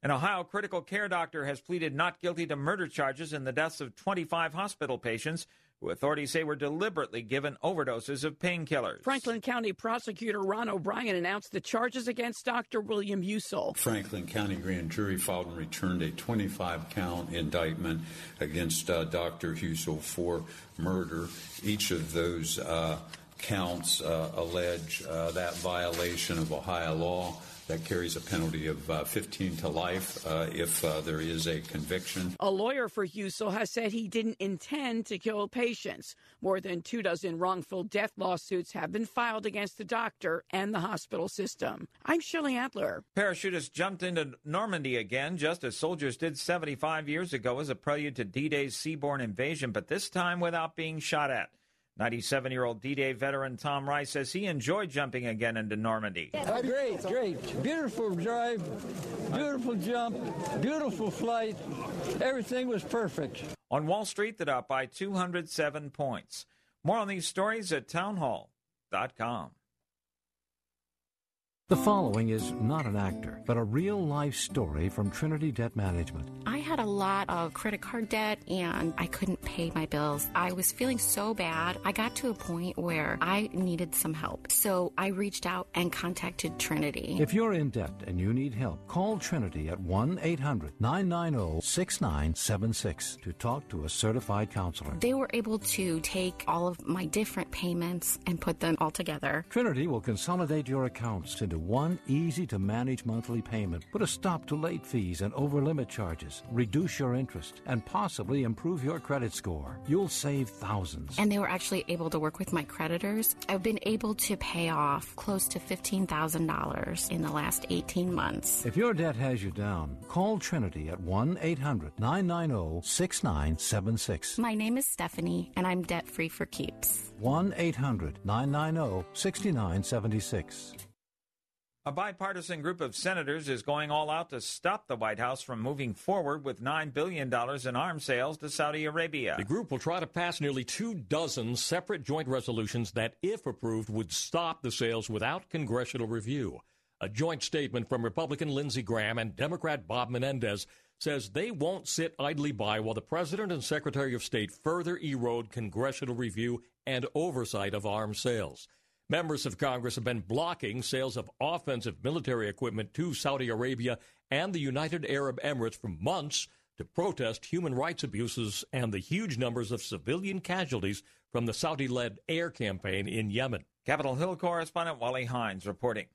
An Ohio critical care doctor has pleaded not guilty to murder charges in the deaths of 25 hospital patients who authorities say were deliberately given overdoses of painkillers. Franklin County prosecutor Ron O'Brien announced the charges against Dr. William Husel. Franklin County grand jury filed and returned a 25 count indictment against uh, Dr. Husel for murder. Each of those uh, counts uh, allege uh, that violation of Ohio law that carries a penalty of uh, 15 to life uh, if uh, there is a conviction. A lawyer for Husel has said he didn't intend to kill patients. More than two dozen wrongful death lawsuits have been filed against the doctor and the hospital system. I'm Shelley Adler. Parachutists jumped into Normandy again, just as soldiers did 75 years ago as a prelude to D Day's seaborne invasion, but this time without being shot at. 97 year old D Day veteran Tom Rice says he enjoyed jumping again into Normandy. Great, great. Beautiful drive, beautiful jump, beautiful flight. Everything was perfect. On Wall Street, that up by 207 points. More on these stories at townhall.com. The following is not an actor, but a real life story from Trinity Debt Management. I had a lot of credit card debt and I couldn't pay my bills. I was feeling so bad. I got to a point where I needed some help. So I reached out and contacted Trinity. If you're in debt and you need help, call Trinity at 1 800 990 6976 to talk to a certified counselor. They were able to take all of my different payments and put them all together. Trinity will consolidate your accounts into one easy to manage monthly payment, put a stop to late fees and over limit charges, reduce your interest, and possibly improve your credit score. You'll save thousands. And they were actually able to work with my creditors. I've been able to pay off close to $15,000 in the last 18 months. If your debt has you down, call Trinity at 1 800 990 6976. My name is Stephanie, and I'm debt free for keeps. 1 800 990 6976. A bipartisan group of senators is going all out to stop the White House from moving forward with $9 billion in arms sales to Saudi Arabia. The group will try to pass nearly two dozen separate joint resolutions that, if approved, would stop the sales without congressional review. A joint statement from Republican Lindsey Graham and Democrat Bob Menendez says they won't sit idly by while the President and Secretary of State further erode congressional review and oversight of arms sales. Members of Congress have been blocking sales of offensive military equipment to Saudi Arabia and the United Arab Emirates for months to protest human rights abuses and the huge numbers of civilian casualties from the Saudi led air campaign in Yemen. Capitol Hill correspondent Wally Hindes reporting.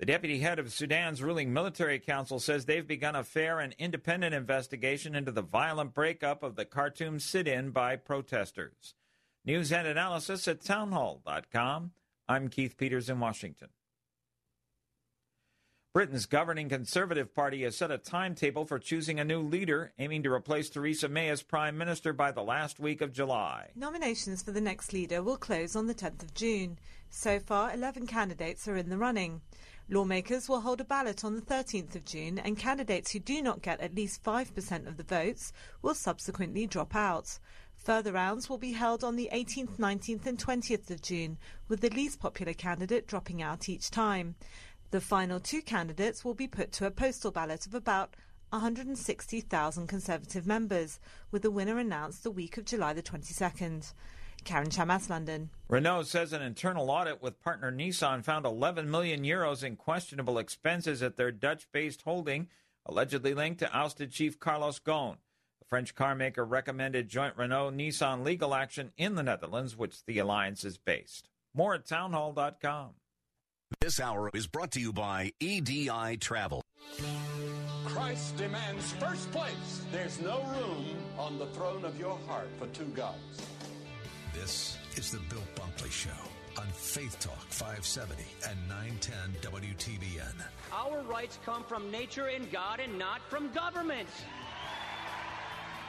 The deputy head of Sudan's ruling military council says they've begun a fair and independent investigation into the violent breakup of the Khartoum sit in by protesters. News and analysis at townhall.com. I'm Keith Peters in Washington. Britain's governing Conservative Party has set a timetable for choosing a new leader, aiming to replace Theresa May as Prime Minister by the last week of July. Nominations for the next leader will close on the 10th of June. So far, 11 candidates are in the running. Lawmakers will hold a ballot on the 13th of June, and candidates who do not get at least 5% of the votes will subsequently drop out. Further rounds will be held on the 18th, 19th, and 20th of June, with the least popular candidate dropping out each time. The final two candidates will be put to a postal ballot of about 160,000 Conservative members, with the winner announced the week of July the 22nd. Karen Chammas, London. Renault says an internal audit with partner Nissan found 11 million euros in questionable expenses at their Dutch based holding, allegedly linked to ousted chief Carlos Ghosn. The French carmaker recommended joint Renault Nissan legal action in the Netherlands, which the alliance is based. More at townhall.com. This hour is brought to you by EDI Travel. Christ demands first place. There's no room on the throne of your heart for two gods. This is the Bill Bunkley Show on Faith Talk 570 and 910 WTBN. Our rights come from nature and God and not from government.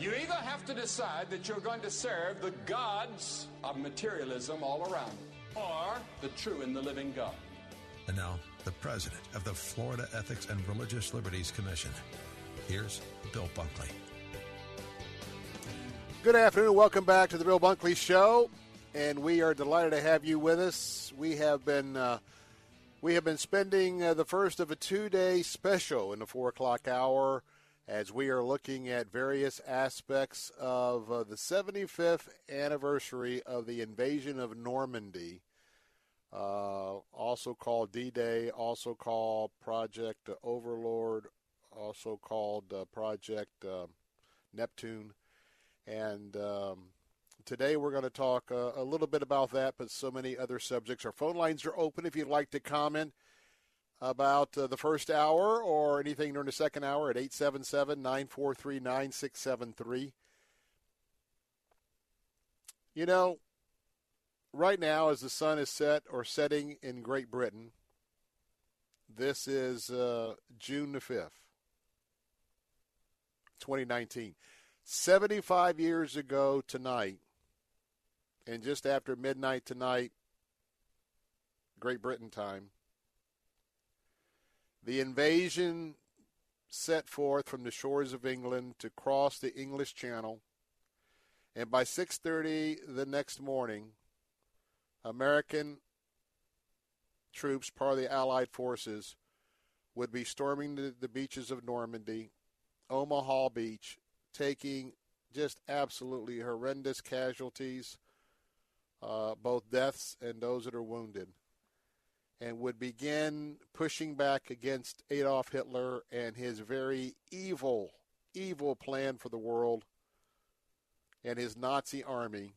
You either have to decide that you're going to serve the gods of materialism all around you, or the true and the living God. And now, the president of the Florida Ethics and Religious Liberties Commission. Here's Bill Bunkley. Good afternoon. Welcome back to the Bill Bunkley Show, and we are delighted to have you with us. We have been uh, we have been spending uh, the first of a two-day special in the four o'clock hour as we are looking at various aspects of uh, the 75th anniversary of the invasion of Normandy, uh, also called D-Day, also called Project Overlord, also called uh, Project uh, Neptune. And um, today we're going to talk uh, a little bit about that, but so many other subjects. Our phone lines are open if you'd like to comment about uh, the first hour or anything during the second hour at 877 943 9673. You know, right now, as the sun is set or setting in Great Britain, this is uh, June the 5th, 2019. 75 years ago tonight, and just after midnight tonight, Great Britain time, the invasion set forth from the shores of England to cross the English Channel, and by 6:30 the next morning, American troops, part of the Allied forces, would be storming the, the beaches of Normandy, Omaha Beach, taking just absolutely horrendous casualties, uh, both deaths and those that are wounded and would begin pushing back against Adolf Hitler and his very evil, evil plan for the world and his Nazi army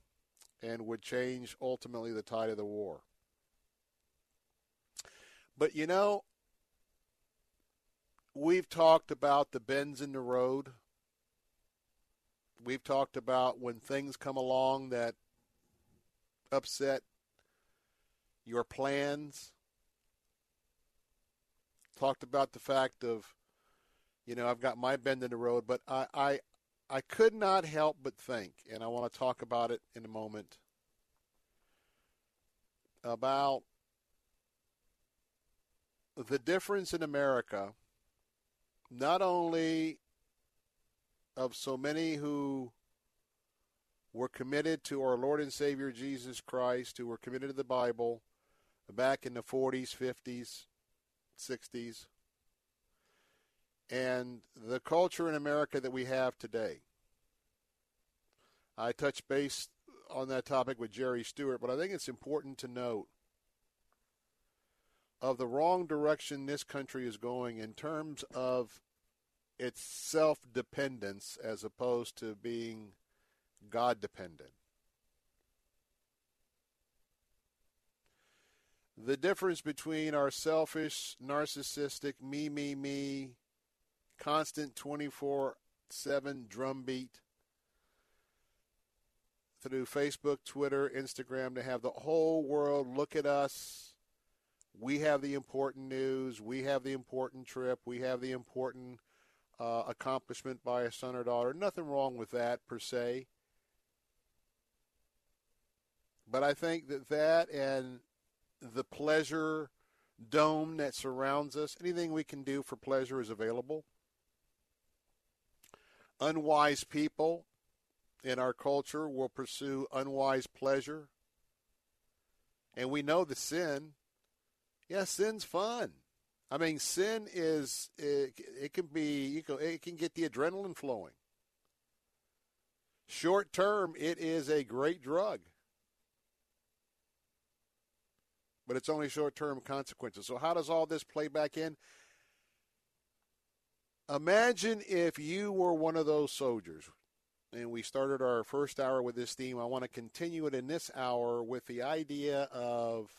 and would change ultimately the tide of the war. But you know, we've talked about the bends in the road. We've talked about when things come along that upset your plans talked about the fact of, you know, I've got my bend in the road, but I, I, I could not help but think, and I want to talk about it in a moment, about the difference in America, not only of so many who were committed to our Lord and Savior Jesus Christ, who were committed to the Bible back in the 40s, 50s, 60s, and the culture in America that we have today. I touched base on that topic with Jerry Stewart, but I think it's important to note of the wrong direction this country is going in terms of its self dependence as opposed to being God dependent. The difference between our selfish, narcissistic, me, me, me, constant 24 7 drumbeat through Facebook, Twitter, Instagram to have the whole world look at us. We have the important news. We have the important trip. We have the important uh, accomplishment by a son or daughter. Nothing wrong with that per se. But I think that that and the pleasure dome that surrounds us, anything we can do for pleasure is available. Unwise people in our culture will pursue unwise pleasure. And we know the sin. Yeah, sin's fun. I mean, sin is it, it can be you can it can get the adrenaline flowing. Short term, it is a great drug, but it's only short term consequences. So, how does all this play back in? Imagine if you were one of those soldiers, and we started our first hour with this theme. I want to continue it in this hour with the idea of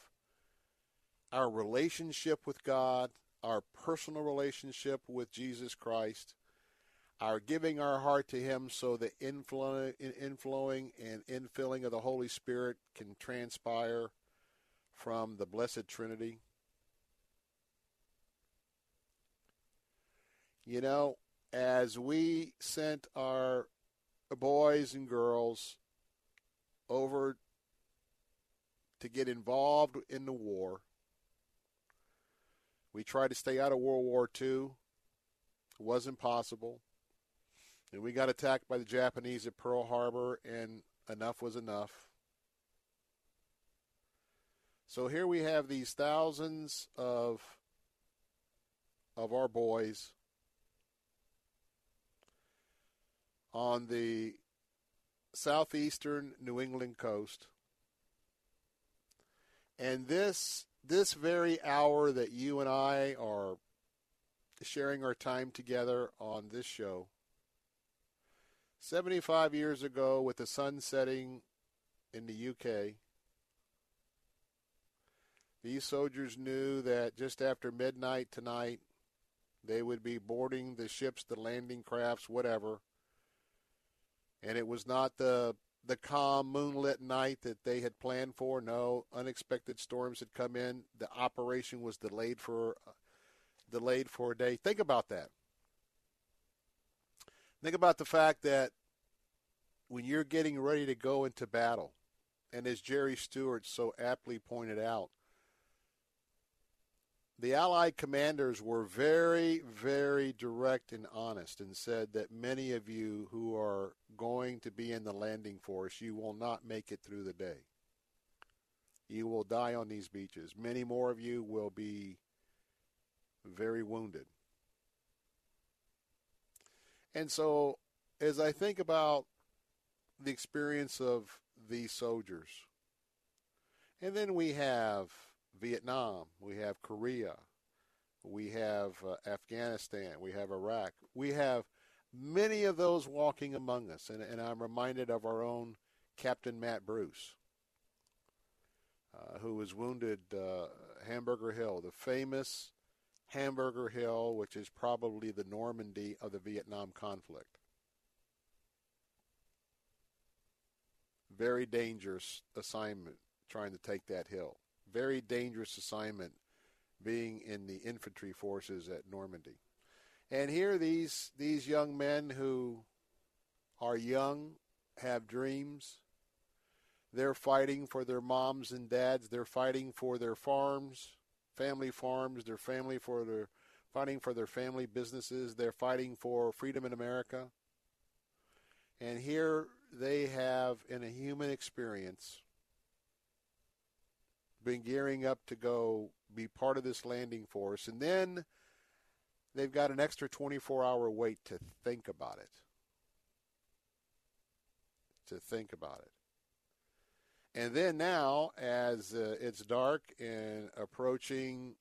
our relationship with God, our personal relationship with Jesus Christ, our giving our heart to Him so the inflowing, and infilling of the Holy Spirit can transpire from the Blessed Trinity. You know, as we sent our boys and girls over to get involved in the war, we tried to stay out of World War II. It wasn't possible. And we got attacked by the Japanese at Pearl Harbor, and enough was enough. So here we have these thousands of of our boys on the southeastern New England coast. And this this very hour that you and I are sharing our time together on this show 75 years ago with the sun setting in the UK these soldiers knew that just after midnight tonight they would be boarding the ships, the landing crafts, whatever, and it was not the the calm moonlit night that they had planned for. No, unexpected storms had come in. The operation was delayed for uh, delayed for a day. Think about that. Think about the fact that when you're getting ready to go into battle, and as Jerry Stewart so aptly pointed out, the Allied commanders were very, very direct and honest and said that many of you who are going to be in the landing force, you will not make it through the day. You will die on these beaches. Many more of you will be very wounded. And so, as I think about the experience of these soldiers, and then we have Vietnam, we have Korea, we have uh, Afghanistan, we have Iraq, we have many of those walking among us. And, and I'm reminded of our own Captain Matt Bruce, uh, who was wounded uh, Hamburger Hill, the famous Hamburger Hill, which is probably the Normandy of the Vietnam conflict. Very dangerous assignment trying to take that hill very dangerous assignment being in the infantry forces at Normandy. And here these these young men who are young, have dreams. They're fighting for their moms and dads. They're fighting for their farms, family farms. They're family for their fighting for their family businesses. They're fighting for freedom in America. And here they have, in a human experience, been gearing up to go be part of this landing force. And then they've got an extra 24 hour wait to think about it. To think about it. And then now, as uh, it's dark and approaching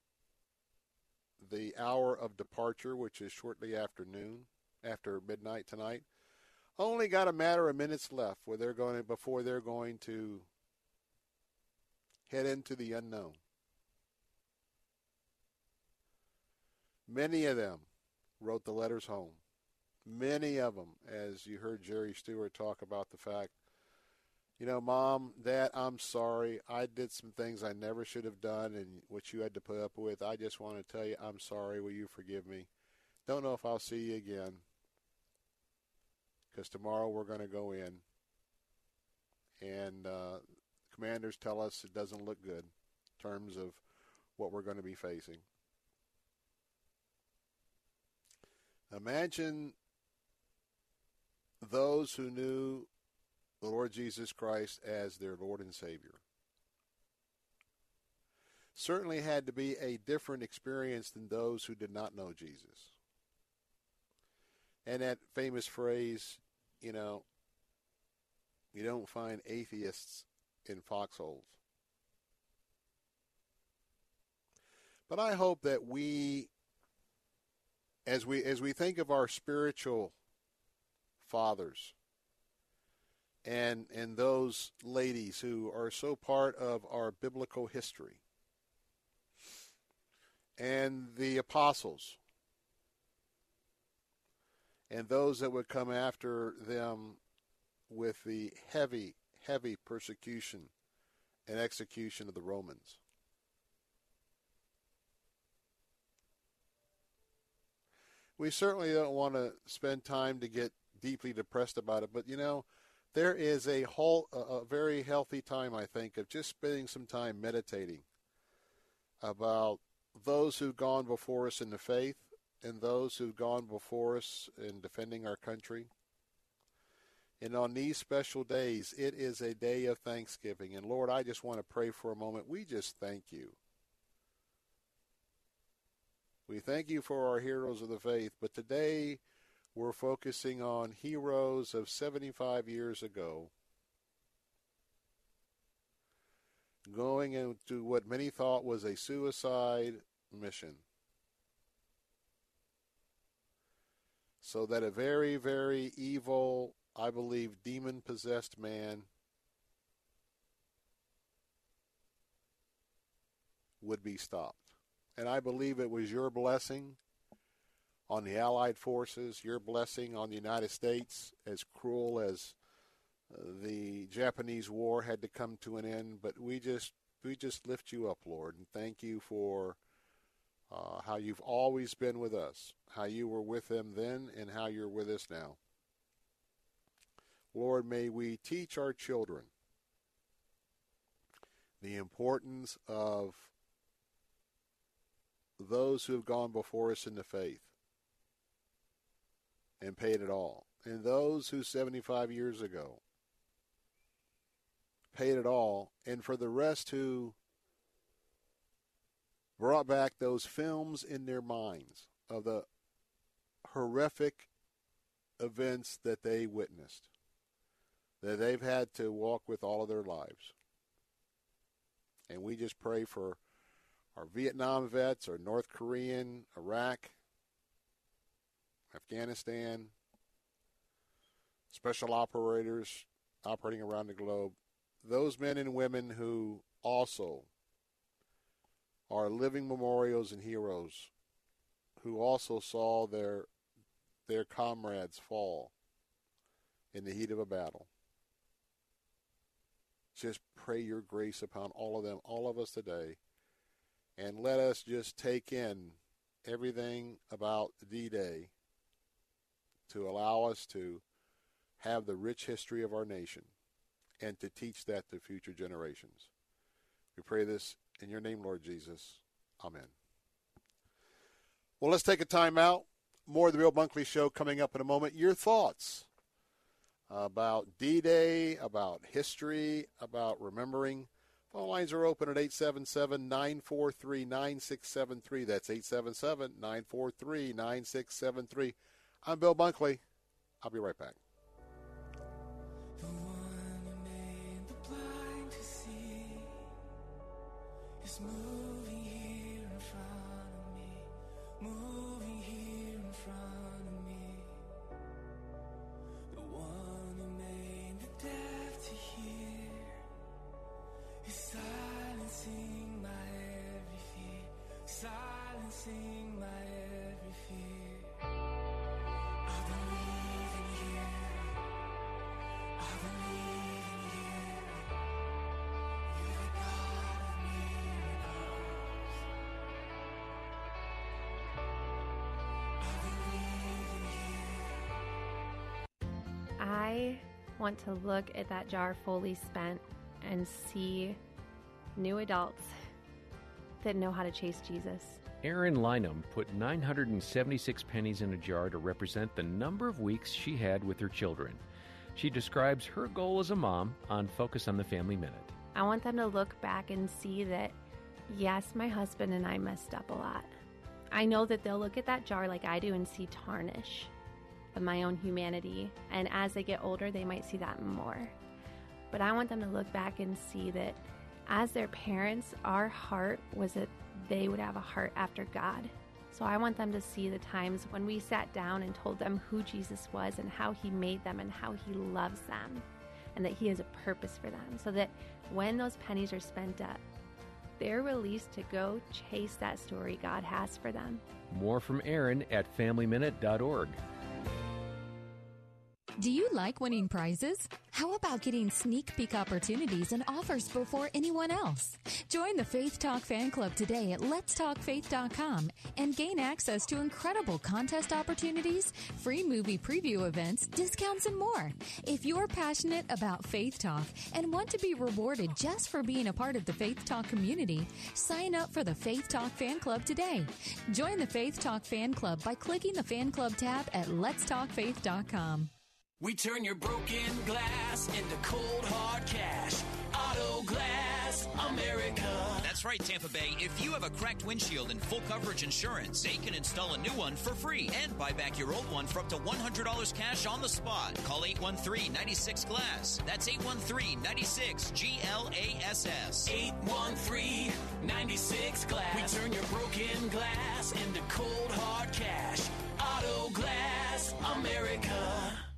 the hour of departure, which is shortly after noon, after midnight tonight. Only got a matter of minutes left where they're going to, before they're going to head into the unknown. Many of them wrote the letters home. Many of them, as you heard Jerry Stewart talk about the fact, you know, mom, dad, I'm sorry. I did some things I never should have done and what you had to put up with. I just want to tell you I'm sorry. Will you forgive me? Don't know if I'll see you again because tomorrow we're going to go in and uh, commanders tell us it doesn't look good in terms of what we're going to be facing. Imagine those who knew the Lord Jesus Christ as their Lord and Savior. Certainly had to be a different experience than those who did not know Jesus. And that famous phrase, you know, you don't find atheists in foxholes. But I hope that we as we as we think of our spiritual fathers and and those ladies who are so part of our biblical history and the apostles and those that would come after them with the heavy heavy persecution and execution of the Romans we certainly don't want to spend time to get deeply depressed about it. But you know, there is a whole, a very healthy time, I think, of just spending some time meditating about those who've gone before us in the faith and those who've gone before us in defending our country. And on these special days, it is a day of thanksgiving. And Lord, I just want to pray for a moment. We just thank you we thank you for our heroes of the faith, but today we're focusing on heroes of 75 years ago going into what many thought was a suicide mission. So that a very, very evil, I believe, demon possessed man would be stopped and I believe it was your blessing on the Allied forces, your blessing on the United States, as cruel as uh, the Japanese war had to come to an end. But we just we just lift you up, Lord, and thank you for uh, how you've always been with us, how you were with them then, and how you're with us now. Lord, may we teach our children the importance of those who have gone before us in the faith and paid it all, and those who 75 years ago paid it all, and for the rest who brought back those films in their minds of the horrific events that they witnessed, that they've had to walk with all of their lives. And we just pray for our Vietnam vets, our North Korean, Iraq, Afghanistan, special operators operating around the globe, those men and women who also are living memorials and heroes who also saw their their comrades fall in the heat of a battle. Just pray your grace upon all of them, all of us today and let us just take in everything about D Day to allow us to have the rich history of our nation and to teach that to future generations. We pray this in your name, Lord Jesus. Amen. Well, let's take a time out. More of the Bill Bunkley Show coming up in a moment. Your thoughts about D Day, about history, about remembering. Phone lines are open at 877 943 9673. That's 877 943 9673. I'm Bill Bunkley. I'll be right back. Want to look at that jar fully spent and see new adults that know how to chase Jesus. Erin Lynham put 976 pennies in a jar to represent the number of weeks she had with her children. She describes her goal as a mom on Focus on the Family Minute. I want them to look back and see that, yes, my husband and I messed up a lot. I know that they'll look at that jar like I do and see tarnish of my own humanity. And as they get older, they might see that more. But I want them to look back and see that as their parents, our heart was that they would have a heart after God. So I want them to see the times when we sat down and told them who Jesus was and how he made them and how he loves them and that he has a purpose for them. So that when those pennies are spent up, they're released to go chase that story God has for them. More from Erin at FamilyMinute.org. Do you like winning prizes? How about getting sneak peek opportunities and offers before anyone else? Join the Faith Talk fan club today at letstalkfaith.com and gain access to incredible contest opportunities, free movie preview events, discounts, and more. If you're passionate about Faith Talk and want to be rewarded just for being a part of the Faith Talk community, sign up for the Faith Talk fan club today. Join the Faith Talk fan club by clicking the fan club tab at letstalkfaith.com. We turn your broken glass into cold hard cash. Auto Glass America. That's right, Tampa Bay. If you have a cracked windshield and full coverage insurance, they can install a new one for free and buy back your old one for up to $100 cash on the spot. Call 813 96 Glass. That's 813 96 G L A S S. 813 96 Glass. We turn your broken glass into cold hard cash. Auto Glass America.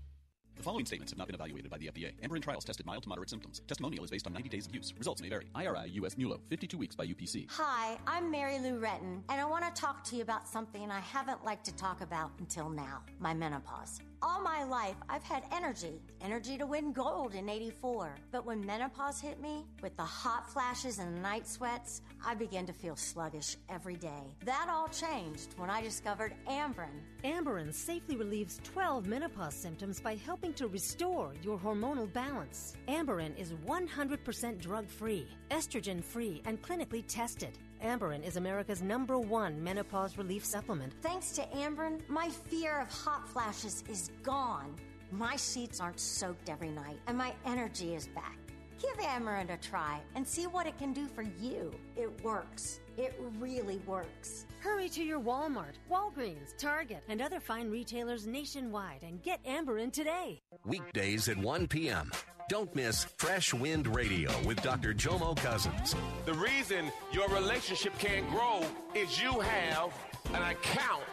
The following statements have not been evaluated by the FDA. Amberen trials tested mild to moderate symptoms. Testimonial is based on 90 days of use. Results may vary. IRI US MULO, 52 weeks by UPC. Hi, I'm Mary Lou Retton, and I want to talk to you about something I haven't liked to talk about until now my menopause. All my life, I've had energy, energy to win gold in 84. But when menopause hit me, with the hot flashes and night sweats, I began to feel sluggish every day. That all changed when I discovered Amberen. Amberen safely relieves 12 menopause symptoms by helping to restore your hormonal balance. Amberen is 100% drug free, estrogen free, and clinically tested. Amberen is America's number one menopause relief supplement. Thanks to Amberen, my fear of hot flashes is gone. My sheets aren't soaked every night, and my energy is back. Give Amberen a try and see what it can do for you. It works. It really works. Hurry to your Walmart, Walgreens, Target, and other fine retailers nationwide and get Amberen today. Weekdays at 1 p.m. Don't miss Fresh Wind Radio with Dr. Jomo Cousins. The reason your relationship can't grow is you have an account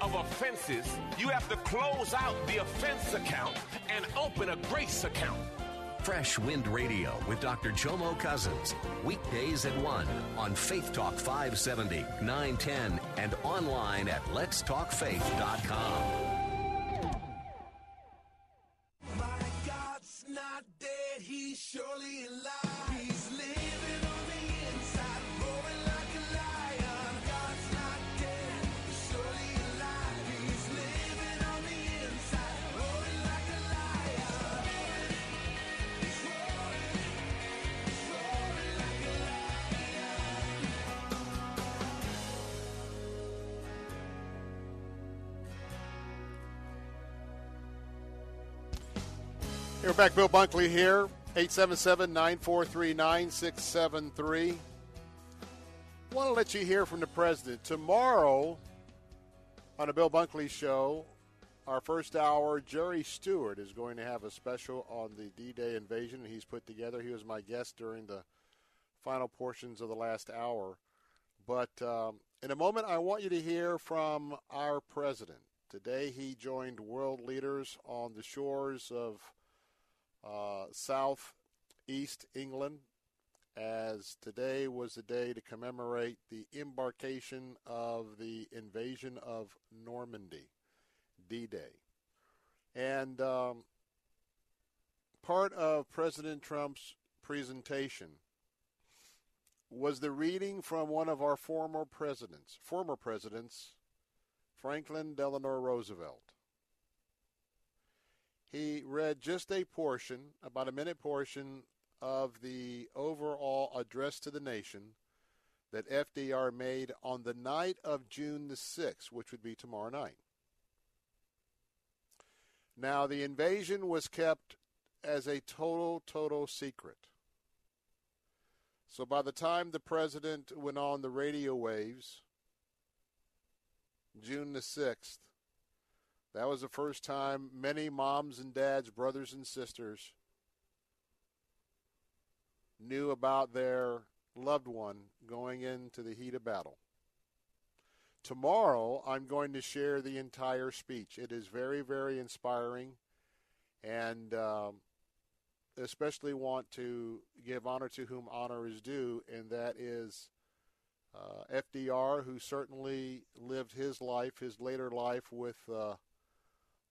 of offenses. You have to close out the offense account and open a grace account. Fresh Wind Radio with Dr. Jomo Cousins. Weekdays at 1 on Faith Talk 570, 910, and online at letstalkfaith.com. My God's not dead, he's surely alive. Hey, we're back. Bill Bunkley here. 877-943-9673. Want to let you hear from the president. Tomorrow on the Bill Bunkley Show, our first hour, Jerry Stewart is going to have a special on the D-Day invasion he's put together. He was my guest during the final portions of the last hour. But um, in a moment, I want you to hear from our president. Today, he joined world leaders on the shores of uh, South East England, as today was the day to commemorate the embarkation of the invasion of Normandy, D Day. And um, part of President Trump's presentation was the reading from one of our former presidents, former presidents, Franklin Delano Roosevelt. He read just a portion, about a minute portion, of the overall address to the nation that FDR made on the night of June the 6th, which would be tomorrow night. Now, the invasion was kept as a total, total secret. So by the time the president went on the radio waves, June the 6th, that was the first time many moms and dads, brothers and sisters knew about their loved one going into the heat of battle. Tomorrow, I'm going to share the entire speech. It is very, very inspiring, and um, especially want to give honor to whom honor is due, and that is uh, FDR, who certainly lived his life, his later life, with uh,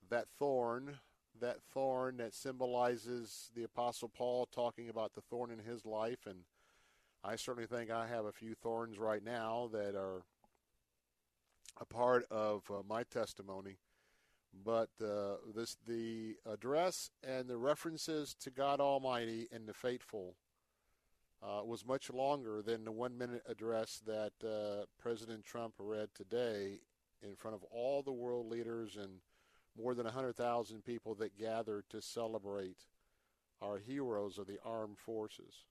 that thorn, that thorn that symbolizes the Apostle Paul talking about the thorn in his life. And I certainly think I have a few thorns right now that are a part of uh, my testimony. But uh, this the address and the references to God Almighty and the faithful uh, was much longer than the one minute address that uh, President Trump read today in front of all the world leaders and more than 100,000 people that gathered to celebrate our heroes of the armed forces,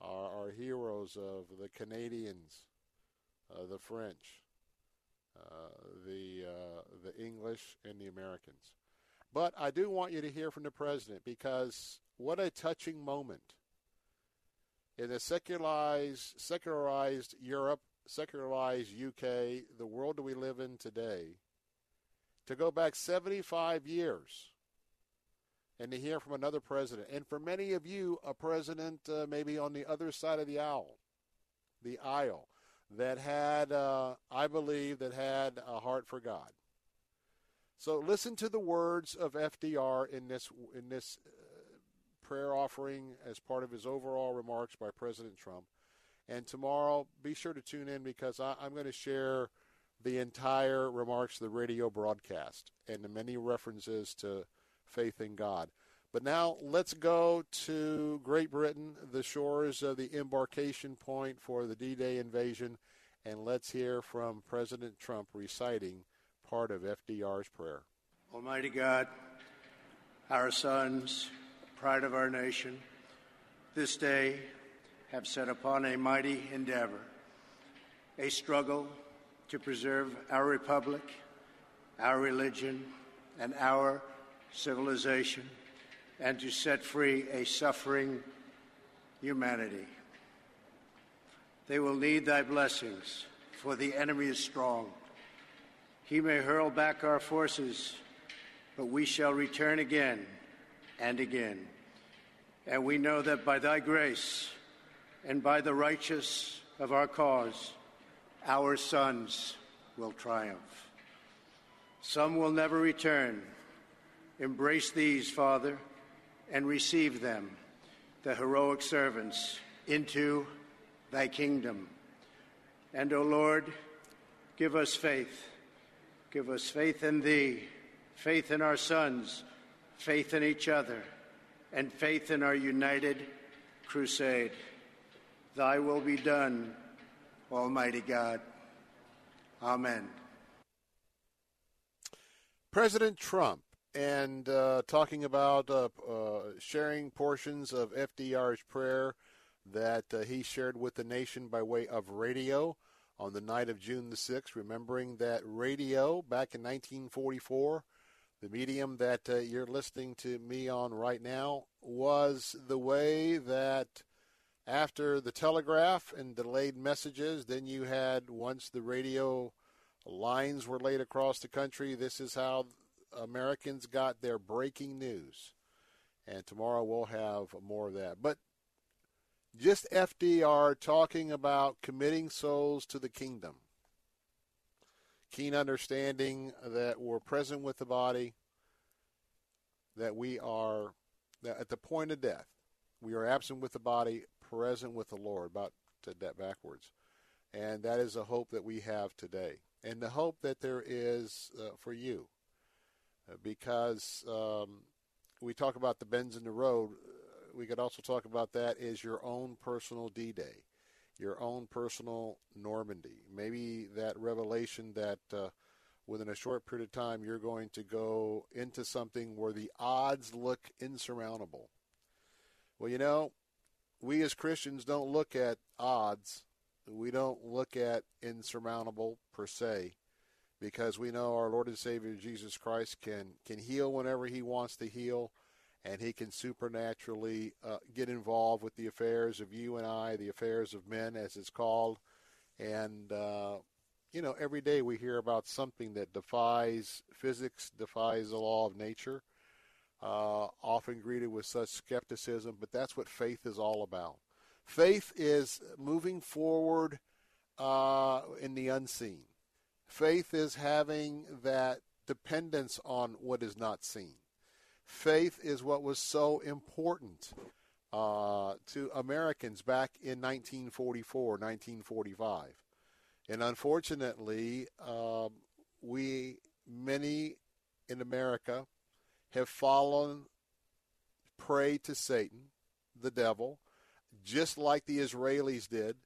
our, our heroes of the Canadians, uh, the French, uh, the uh, the English, and the Americans. But I do want you to hear from the president because what a touching moment in a secularized, secularized Europe, secularized UK, the world that we live in today, to go back 75 years and to hear from another president. And for many of you, a president uh, maybe on the other side of the aisle, the aisle, that had, uh, I believe, that had a heart for God. So listen to the words of FDR in this in this uh, prayer offering as part of his overall remarks by President Trump. And tomorrow, be sure to tune in because I, I'm going to share the entire remarks of the radio broadcast and the many references to faith in God. But now let's go to Great Britain, the shores of the embarkation point for the D Day invasion, and let's hear from President Trump reciting part of FDR's prayer. Almighty God, our sons, pride of our nation, this day have set upon a mighty endeavor, a struggle to preserve our republic, our religion, and our civilization and to set free a suffering humanity. They will need thy blessings, for the enemy is strong. He may hurl back our forces, but we shall return again and again. And we know that by thy grace and by the righteous of our cause, our sons will triumph. Some will never return. Embrace these, Father and receive them, the heroic servants, into thy kingdom. And, O Lord, give us faith. Give us faith in thee, faith in our sons, faith in each other, and faith in our united crusade. Thy will be done, Almighty God. Amen. President Trump and uh, talking about uh, uh, sharing portions of FDR's prayer that uh, he shared with the nation by way of radio on the night of June the 6th, remembering that radio back in 1944, the medium that uh, you're listening to me on right now, was the way that after the telegraph and delayed messages, then you had, once the radio lines were laid across the country, this is how Americans got their breaking news. And tomorrow we'll have more of that. But just FDR talking about committing souls to the kingdom. Keen understanding that we're present with the body, that we are that at the point of death, we are absent with the body, present with the Lord. About to that backwards. And that is a hope that we have today. And the hope that there is uh, for you uh, because um, we talk about the bends in the road. We could also talk about that as your own personal D-Day, your own personal Normandy. Maybe that revelation that uh, within a short period of time you're going to go into something where the odds look insurmountable. Well, you know, we as Christians don't look at odds. We don't look at insurmountable per se because we know our Lord and Savior Jesus Christ can, can heal whenever he wants to heal and he can supernaturally uh, get involved with the affairs of you and I, the affairs of men as it's called. And, uh, you know, every day we hear about something that defies physics, defies the law of nature – uh, often greeted with such skepticism, but that's what faith is all about. Faith is moving forward uh, in the unseen. Faith is having that dependence on what is not seen. Faith is what was so important uh, to Americans back in 1944, 1945. And unfortunately, um, we, many in America, have fallen prey to Satan, the devil, just like the Israelis did.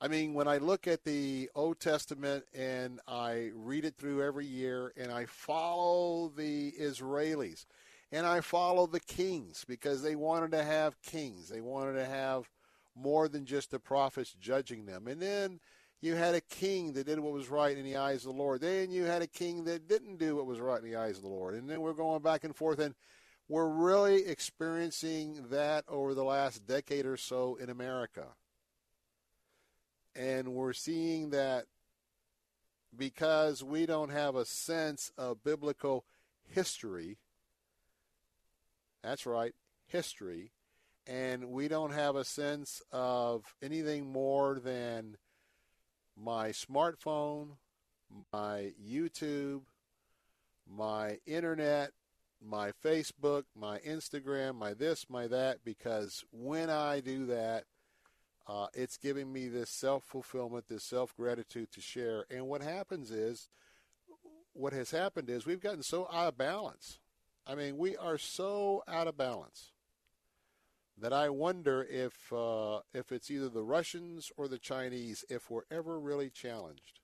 I mean, when I look at the Old Testament and I read it through every year and I follow the Israelis and I follow the kings because they wanted to have kings. They wanted to have more than just the prophets judging them. And then you had a king that did what was right in the eyes of the Lord. Then you had a king that didn't do what was right in the eyes of the Lord. And then we're going back and forth, and we're really experiencing that over the last decade or so in America. And we're seeing that because we don't have a sense of biblical history. That's right, history. And we don't have a sense of anything more than my smartphone, my YouTube, my internet, my Facebook, my Instagram, my this, my that, because when I do that, uh, it's giving me this self fulfillment, this self gratitude to share. And what happens is, what has happened is we've gotten so out of balance. I mean, we are so out of balance that I wonder if uh, if it's either the Russians or the Chinese if we're ever really challenged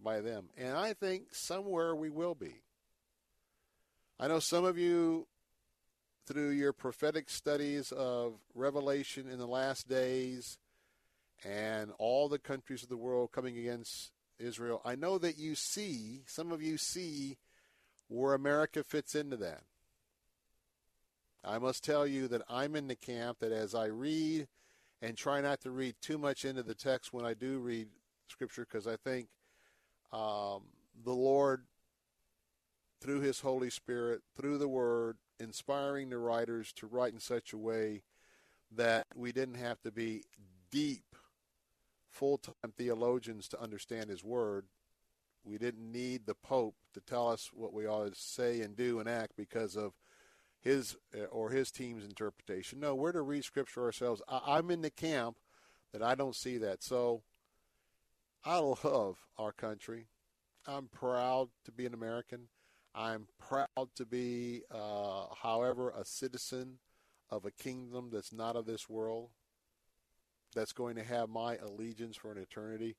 by them, and I think somewhere we will be. I know some of you, through your prophetic studies of Revelation in the last days, and all the countries of the world coming against Israel, I know that you see some of you see where America fits into that. I must tell you that I'm in the camp that as I read and try not to read too much into the text when I do read Scripture, because I think um, the Lord, through His Holy Spirit, through the Word, inspiring the writers to write in such a way that we didn't have to be deep, full time theologians to understand His Word. We didn't need the Pope to tell us what we ought to say and do and act because of his uh, or his team's interpretation. No, we're to read Scripture ourselves. I, I'm in the camp that I don't see that. So I love our country. I'm proud to be an American. I'm proud to be, uh, however, a citizen of a kingdom that's not of this world, that's going to have my allegiance for an eternity.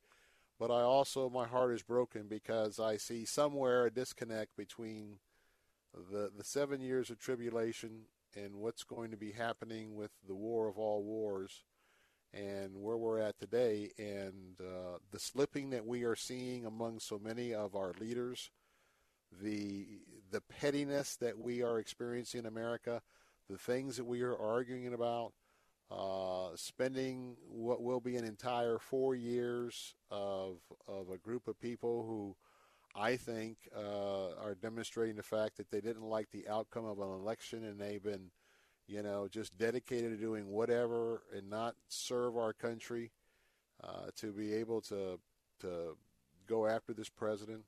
But I also, my heart is broken because I see somewhere a disconnect between the the seven years of tribulation and what's going to be happening with the war of all wars and where we're at today and uh, the slipping that we are seeing among so many of our leaders the the pettiness that we are experiencing in America the things that we are arguing about uh, spending what will be an entire four years of of a group of people who I think, uh, are demonstrating the fact that they didn't like the outcome of an election and they've been, you know, just dedicated to doing whatever and not serve our country uh, to be able to to go after this president.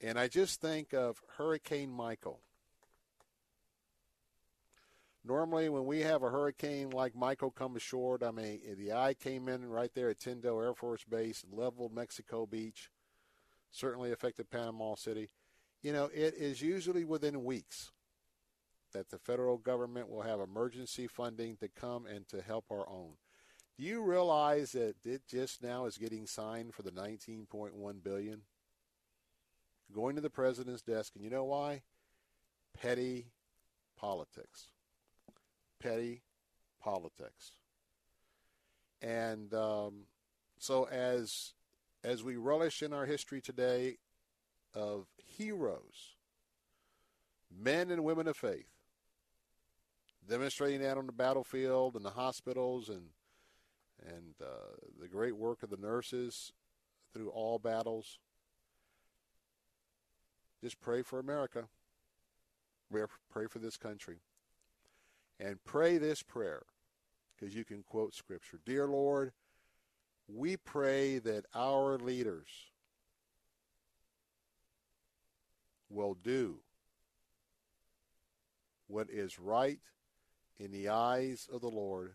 And I just think of Hurricane Michael. Normally, when we have a hurricane like Michael come ashore, I mean, the eye came in right there at Tyndall Air Force Base leveled Mexico Beach certainly affected Panama City. You know, it is usually within weeks that the federal government will have emergency funding to come and to help our own. Do you realize that it just now is getting signed for the 19.1 billion? Going to the president's desk, and you know why? Petty politics. Petty politics. And um, so, as as we relish in our history today of heroes, men and women of faith, demonstrating that on the battlefield and the hospitals and and uh, the great work of the nurses through all battles. Just pray for America. Pray for this country. And pray this prayer because you can quote Scripture. Dear Lord, we pray that our leaders will do what is right in the eyes of the Lord,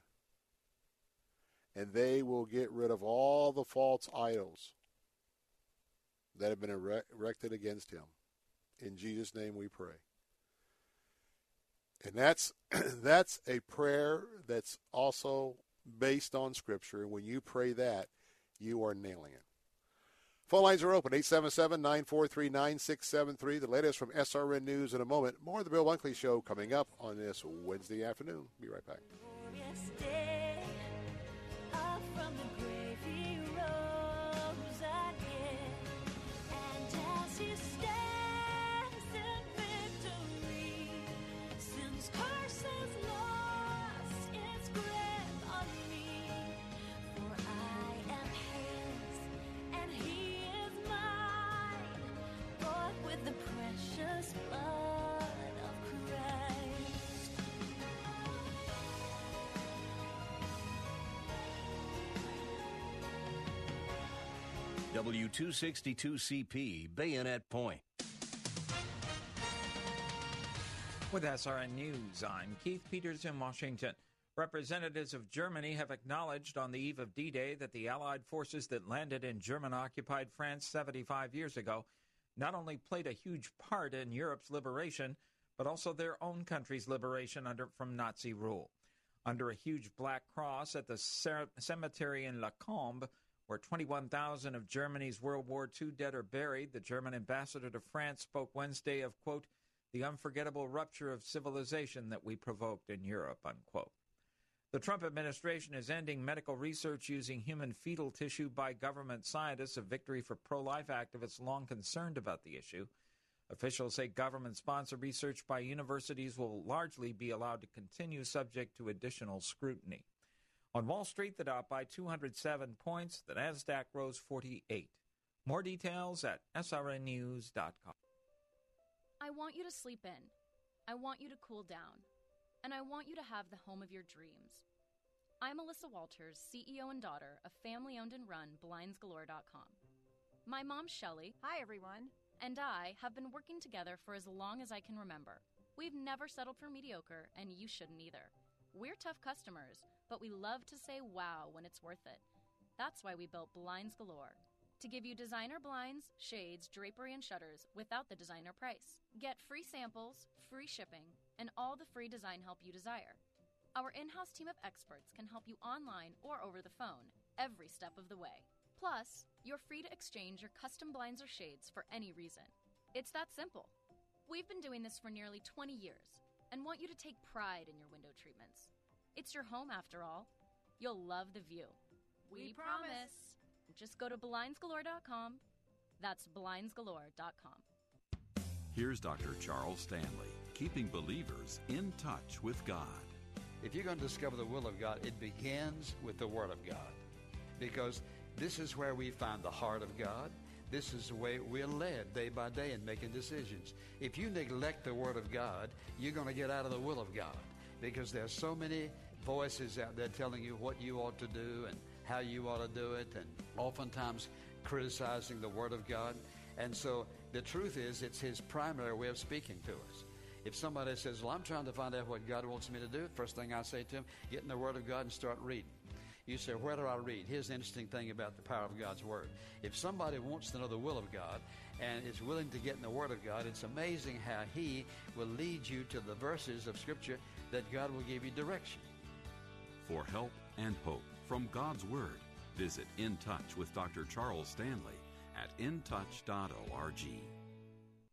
and they will get rid of all the false idols that have been erected against him. In Jesus' name we pray. And that's <clears throat> that's a prayer that's also based on Scripture. When you pray that, you are nailing it. Phone lines are open, 877-943-9673. The latest from SRN News in a moment. More of the Bill Bunkley Show coming up on this Wednesday afternoon. Be right back. W262CP Bayonet Point. With SRN News, I'm Keith Peters in Washington. Representatives of Germany have acknowledged on the eve of D Day that the Allied forces that landed in German occupied France 75 years ago not only played a huge part in Europe's liberation, but also their own country's liberation under, from Nazi rule. Under a huge black cross at the cemetery in La Cambe, where 21,000 of Germany's World War II dead are buried, the German ambassador to France spoke Wednesday of, quote, the unforgettable rupture of civilization that we provoked in Europe, unquote. The Trump administration is ending medical research using human fetal tissue by government scientists, a victory for pro life activists long concerned about the issue. Officials say government sponsored research by universities will largely be allowed to continue subject to additional scrutiny. On Wall Street, the Dow by 207 points. The Nasdaq rose 48. More details at srnnews.com. I want you to sleep in. I want you to cool down. And I want you to have the home of your dreams. I'm Alyssa Walters, CEO and daughter of family owned and run blindsgalore.com. My mom, Shelly, hi everyone, and I have been working together for as long as I can remember. We've never settled for mediocre, and you shouldn't either. We're tough customers but we love to say wow when it's worth it. That's why we built Blinds Galore to give you designer blinds, shades, drapery, and shutters without the designer price. Get free samples, free shipping, and all the free design help you desire. Our in house team of experts can help you online or over the phone every step of the way. Plus, you're free to exchange your custom blinds or shades for any reason. It's that simple. We've been doing this for nearly 20 years and want you to take pride in your window treatments. It's your home after all. You'll love the view. We, we promise. promise. Just go to blindsgalore.com. That's blindsgalore.com. Here's Dr. Charles Stanley, keeping believers in touch with God. If you're going to discover the will of God, it begins with the Word of God. Because this is where we find the heart of God. This is the way we're led day by day in making decisions. If you neglect the Word of God, you're going to get out of the will of God because there's so many voices out there telling you what you ought to do and how you ought to do it, and oftentimes criticizing the Word of God. And so the truth is, it's His primary way of speaking to us. If somebody says, Well, I'm trying to find out what God wants me to do, first thing I say to him, get in the Word of God and start reading. You say, Where do I read? Here's the interesting thing about the power of God's Word. If somebody wants to know the will of God, and is willing to get in the Word of God, it's amazing how He will lead you to the verses of Scripture that God will give you direction. For help and hope from God's Word, visit In Touch with Dr. Charles Stanley at intouch.org.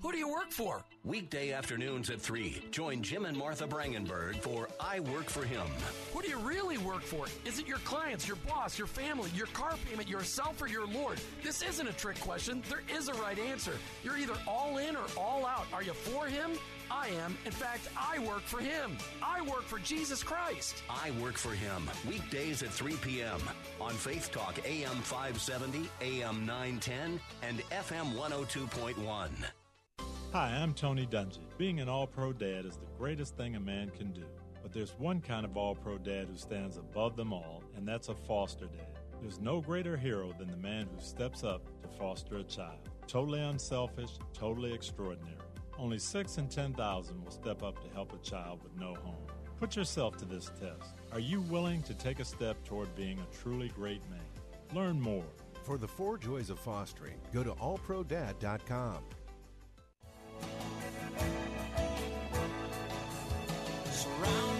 Who do you work for? Weekday afternoons at 3. Join Jim and Martha Brangenberg for I Work for Him. Who do you really work for? Is it your clients, your boss, your family, your car payment, yourself, or your Lord? This isn't a trick question. There is a right answer. You're either all in or all out. Are you for Him? I am. In fact, I work for Him. I work for Jesus Christ. I Work for Him. Weekdays at 3 p.m. on Faith Talk AM 570, AM 910, and FM 102.1. Hi, I'm Tony Dungy. Being an all pro dad is the greatest thing a man can do. But there's one kind of all pro dad who stands above them all, and that's a foster dad. There's no greater hero than the man who steps up to foster a child. Totally unselfish, totally extraordinary. Only 6 in 10,000 will step up to help a child with no home. Put yourself to this test. Are you willing to take a step toward being a truly great man? Learn more. For the four joys of fostering, go to allprodad.com. Surrounded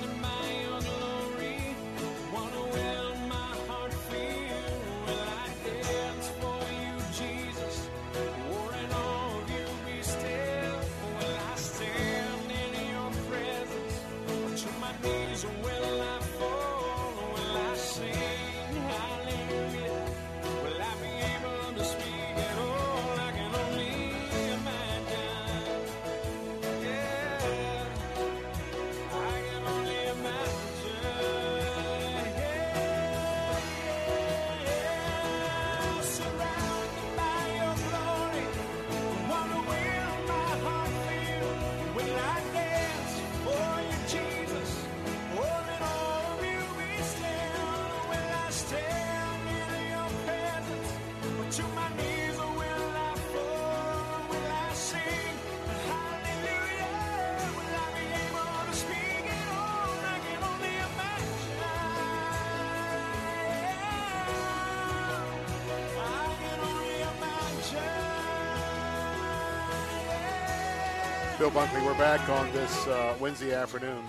Bill Bunkley, we're back on this uh, Wednesday afternoon.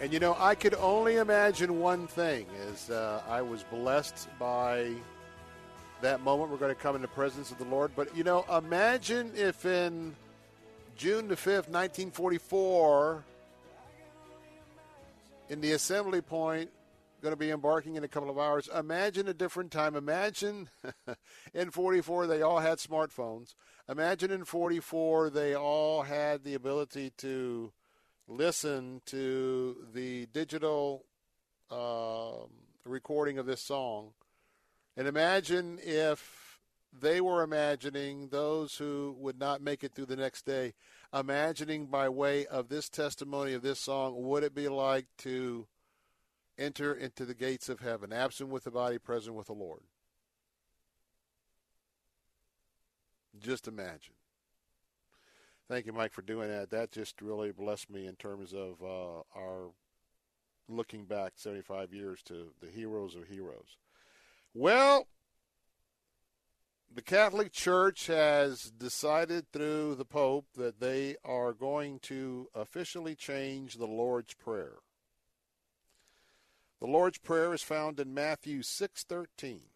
And you know, I could only imagine one thing is uh, I was blessed by that moment. We're going to come in the presence of the Lord. But you know, imagine if in June the 5th, 1944, in the assembly point, going to be embarking in a couple of hours. Imagine a different time. Imagine <laughs> in 44 they all had smartphones. Imagine in 44 they all had the ability to listen to the digital um recording of this song. And imagine if they were imagining those who would not make it through the next day, imagining by way of this testimony of this song, would it be like to enter into the gates of heaven, absent with the body, present with the Lord? Just imagine. Thank you, Mike, for doing that. That just really blessed me in terms of uh, our looking back 75 years to the heroes of heroes. Well, the Catholic Church has decided through the Pope that they are going to officially change the Lord's Prayer. The Lord's Prayer is found in Matthew 6:13.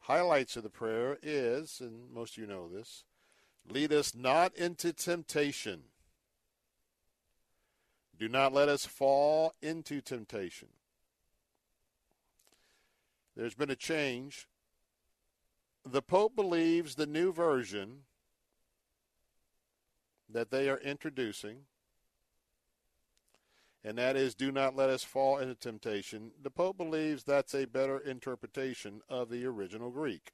Highlights of the prayer is, and most of you know this, lead us not into temptation. Do not let us fall into temptation. There's been a change. The Pope believes the new version that they are introducing, and that is do not let us fall into temptation, the Pope believes that's a better interpretation of the original Greek.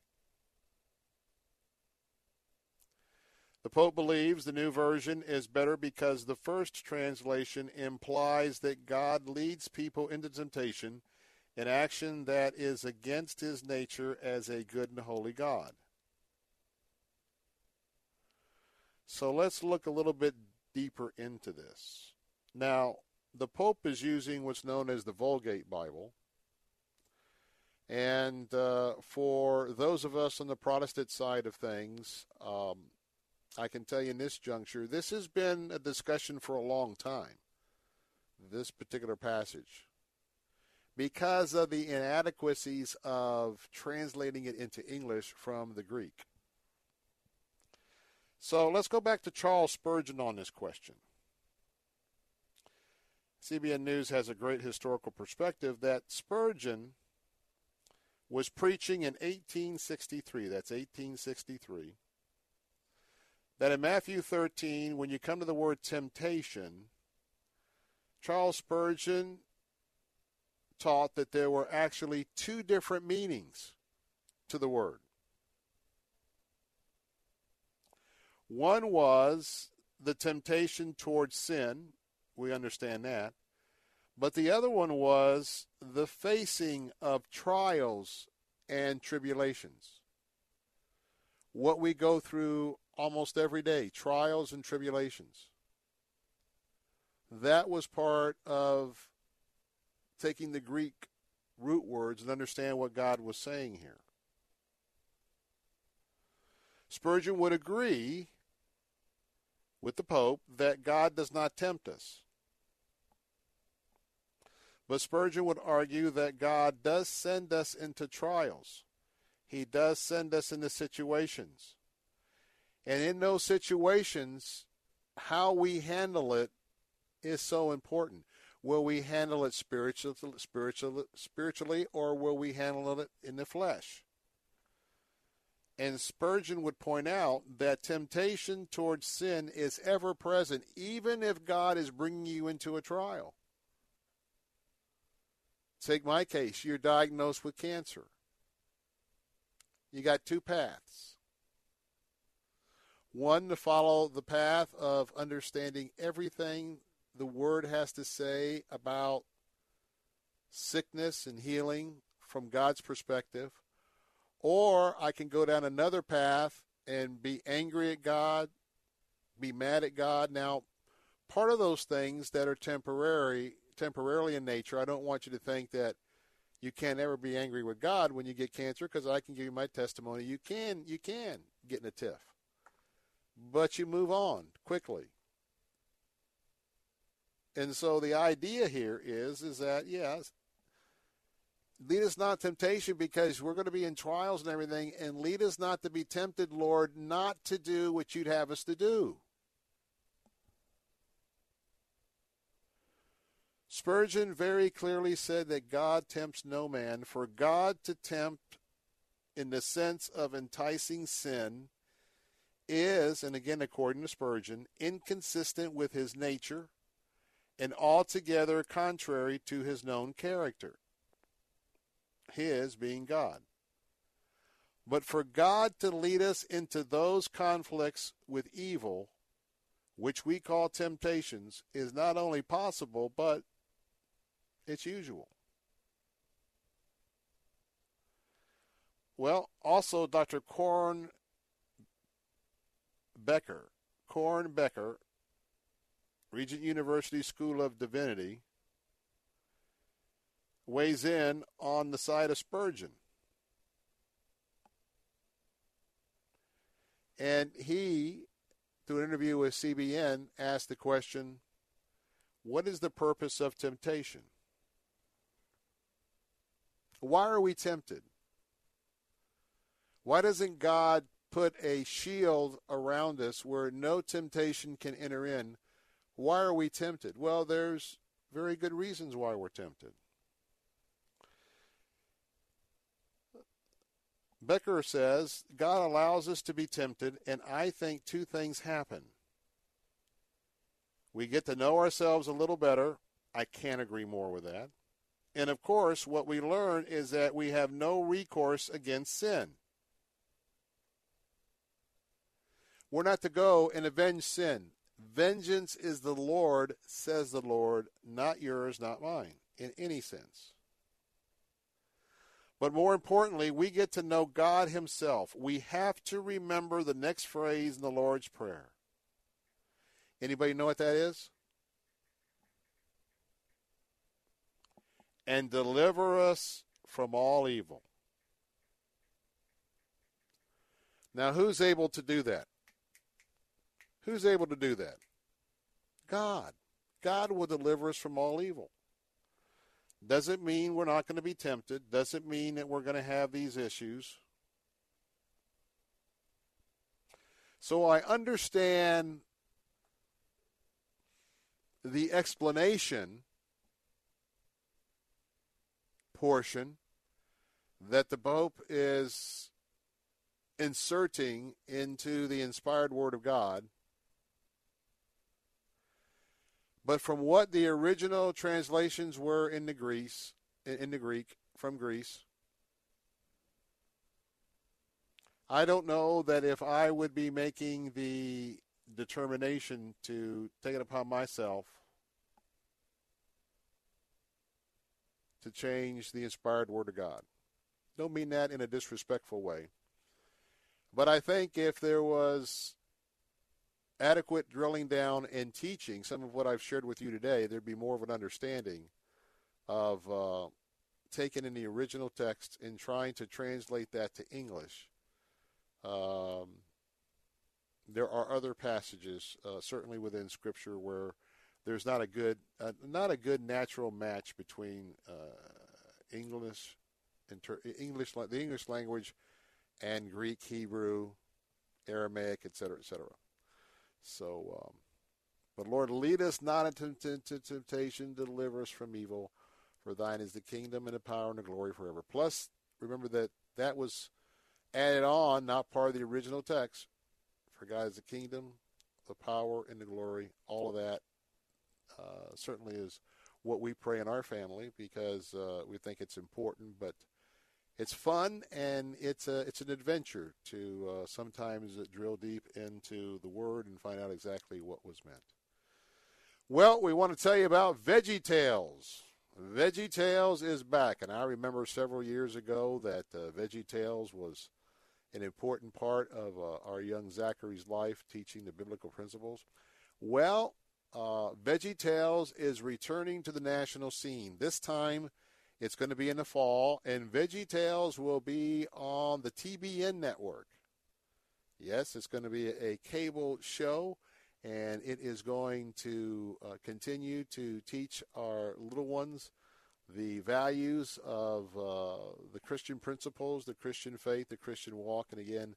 The Pope believes the new version is better because the first translation implies that God leads people into temptation, an action that is against his nature as a good and holy God. So let's look a little bit deeper into this. Now, the Pope is using what's known as the Vulgate Bible. And uh, for those of us on the Protestant side of things, um, I can tell you in this juncture, this has been a discussion for a long time, this particular passage, because of the inadequacies of translating it into English from the Greek. So let's go back to Charles Spurgeon on this question. CBN News has a great historical perspective that Spurgeon was preaching in 1863. That's 1863. That in Matthew 13, when you come to the word temptation, Charles Spurgeon taught that there were actually two different meanings to the word. One was the temptation towards sin. We understand that. But the other one was the facing of trials and tribulations. What we go through almost every day trials and tribulations. That was part of taking the Greek root words and understand what God was saying here. Spurgeon would agree with the Pope that God does not tempt us. But Spurgeon would argue that God does send us into trials. He does send us into situations. And in those situations, how we handle it is so important. Will we handle it spiritually, spiritually, spiritually, or will we handle it in the flesh? And Spurgeon would point out that temptation towards sin is ever present, even if God is bringing you into a trial. Take my case. You're diagnosed with cancer. You got two paths. One, to follow the path of understanding everything the Word has to say about sickness and healing from God's perspective or I can go down another path and be angry at God, be mad at God. Now, part of those things that are temporary, temporarily in nature, I don't want you to think that you can't ever be angry with God when you get cancer because I can give you my testimony. You can, you can get in a tiff. But you move on quickly. And so the idea here is is that yes, lead us not temptation because we're going to be in trials and everything, and lead us not to be tempted, Lord, not to do what you'd have us to do. Spurgeon very clearly said that God tempts no man. For God to tempt in the sense of enticing sin is, and again according to Spurgeon, inconsistent with his nature and altogether contrary to his known character his being God. But for God to lead us into those conflicts with evil, which we call temptations, is not only possible, but it's usual. Well, also Dr. Corné Bekker, Corné Bekker, Regent University School of Divinity, weighs in on the side of Spurgeon. And he, through an interview with CBN, asked the question What is the purpose of temptation? Why are we tempted? Why doesn't God put a shield around us where no temptation can enter in? Why are we tempted? Well, there's very good reasons why we're tempted. Bekker says God allows us to be tempted, and I think two things happen. We get to know ourselves a little better. I can't agree more with that. And of course, what we learn is that we have no recourse against sin. We're not to go and avenge sin. Vengeance is the Lord, says the Lord, not yours, not mine, in any sense. But more importantly, we get to know God Himself. We have to remember the next phrase in the Lord's Prayer. Anybody know what that is? And deliver us from all evil. Now, who's able to do that? Who's able to do that? God. God will deliver us from all evil. Doesn't mean we're not going to be tempted. Doesn't mean that we're going to have these issues. So I understand the explanation portion that the Pope is inserting into the inspired Word of God. But from what the original translations were in the Greece, in the Greek from Greece, I don't know that if I would be making the determination to take it upon myself to change the inspired word of God. Don't mean that in a disrespectful way. But I think if there was adequate drilling down and teaching some of what I've shared with you today, there'd be more of an understanding of uh, taking in the original text and trying to translate that to English. Um, there are other passages, uh, certainly within Scripture, where there's not a good, uh, not a good natural match between uh, English, inter- English, the English language, and Greek, Hebrew, Aramaic, etc., etc. So, um, but Lord, lead us not into, into temptation, deliver us from evil. For thine is the kingdom and the power and the glory forever. Plus, remember that that was added on, not part of the original text. For God is the kingdom, the power, and the glory. All of that uh, certainly is what we pray in our family because uh, we think it's important. But it's fun and it's a it's an adventure to uh, sometimes drill deep into the word and find out exactly what was meant. Well, we want to tell you about Veggie Tales. Veggie Tales is back, and I remember several years ago that uh, Veggie Tales was an important part of uh, our young Zachary's life, teaching the biblical principles. Well, uh, Veggie Tales is returning to the national scene. This time it's going to be in the fall, and Veggie Tales will be on the TBN network. Yes, it's going to be a cable show, and it is going to uh, continue to teach our little ones the values of uh, the Christian principles, the Christian faith, the Christian walk. And again,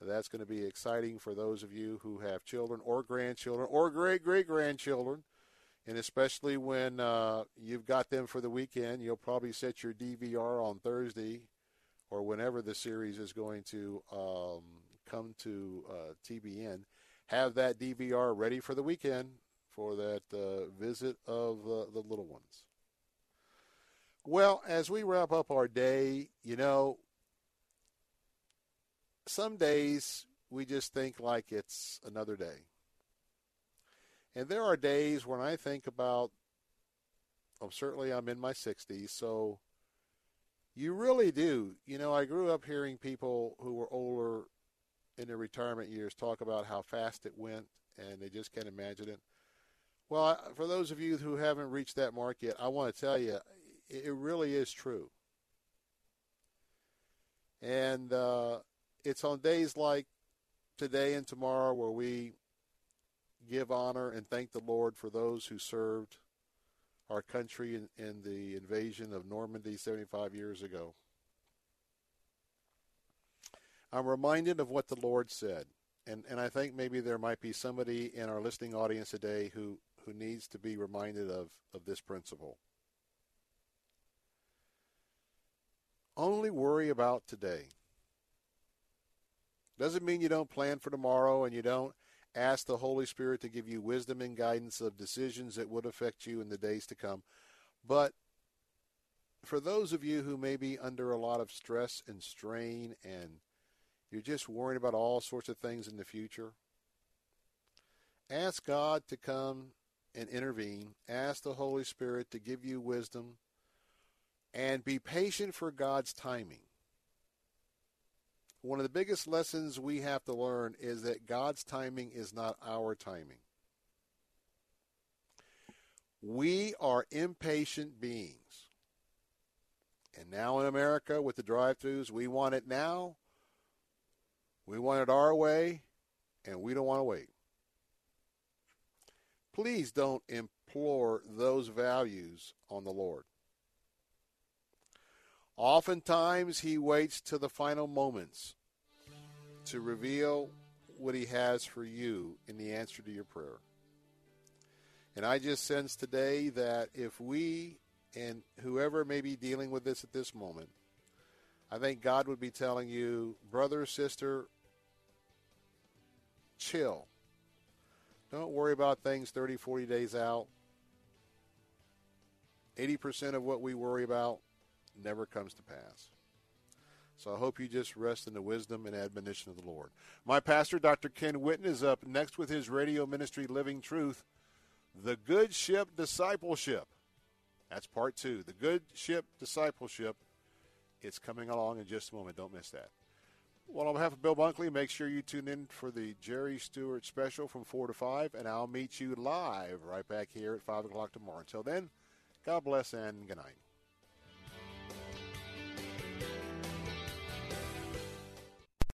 that's going to be exciting for those of you who have children or grandchildren or great great grandchildren and especially when uh, you've got them for the weekend, you'll probably set your DVR on Thursday or whenever the series is going to um, come to uh, TBN. Have that DVR ready for the weekend for that uh, visit of uh, the little ones. Well, as we wrap up our day, you know, some days we just think like it's another day. And there are days when I think about, oh, certainly I'm in my 60s, so you really do. You know, I grew up hearing people who were older in their retirement years talk about how fast it went, and they just can't imagine it. Well, for those of you who haven't reached that mark yet, I want to tell you, it really is true. And uh, it's on days like today and tomorrow where we give honor and thank the Lord for those who served our country in, in the invasion of Normandy 75 years ago. I'm reminded of what the Lord said. And, and I think maybe there might be somebody in our listening audience today who, who needs to be reminded of, of this principle. Only worry about today. Doesn't mean you don't plan for tomorrow and you don't Ask the Holy Spirit to give you wisdom and guidance of decisions that would affect you in the days to come. But for those of you who may be under a lot of stress and strain and you're just worrying about all sorts of things in the future, Ask God to come and intervene. Ask the Holy Spirit to give you wisdom and be patient for God's timing. One of the biggest lessons we have to learn is that God's timing is not our timing. We are impatient beings. And now in America, with the drive throughs, we want it now. We want it our way, and we don't want to wait. Please don't implore those values on the Lord. Oftentimes, He waits to the final moments to reveal what He has for you in the answer to your prayer. And I just sense today that if we and whoever may be dealing with this at this moment, I think God would be telling you, brother, sister, chill. Don't worry about things 30, 40 days out. 80% of what we worry about never comes to pass. So I hope you just rest in the wisdom and admonition of the Lord. My pastor, Dr. Ken Whitten, is up next with his radio ministry, Living Truth, The Good Ship Discipleship. That's part two. The Good Ship Discipleship. It's coming along in just a moment. Don't miss that. Well, on behalf of Bill Bunkley, make sure you tune in for the Jerry Stewart special from 4 to 5, and I'll meet you live right back here at 5 o'clock tomorrow. Until then, God bless and good night.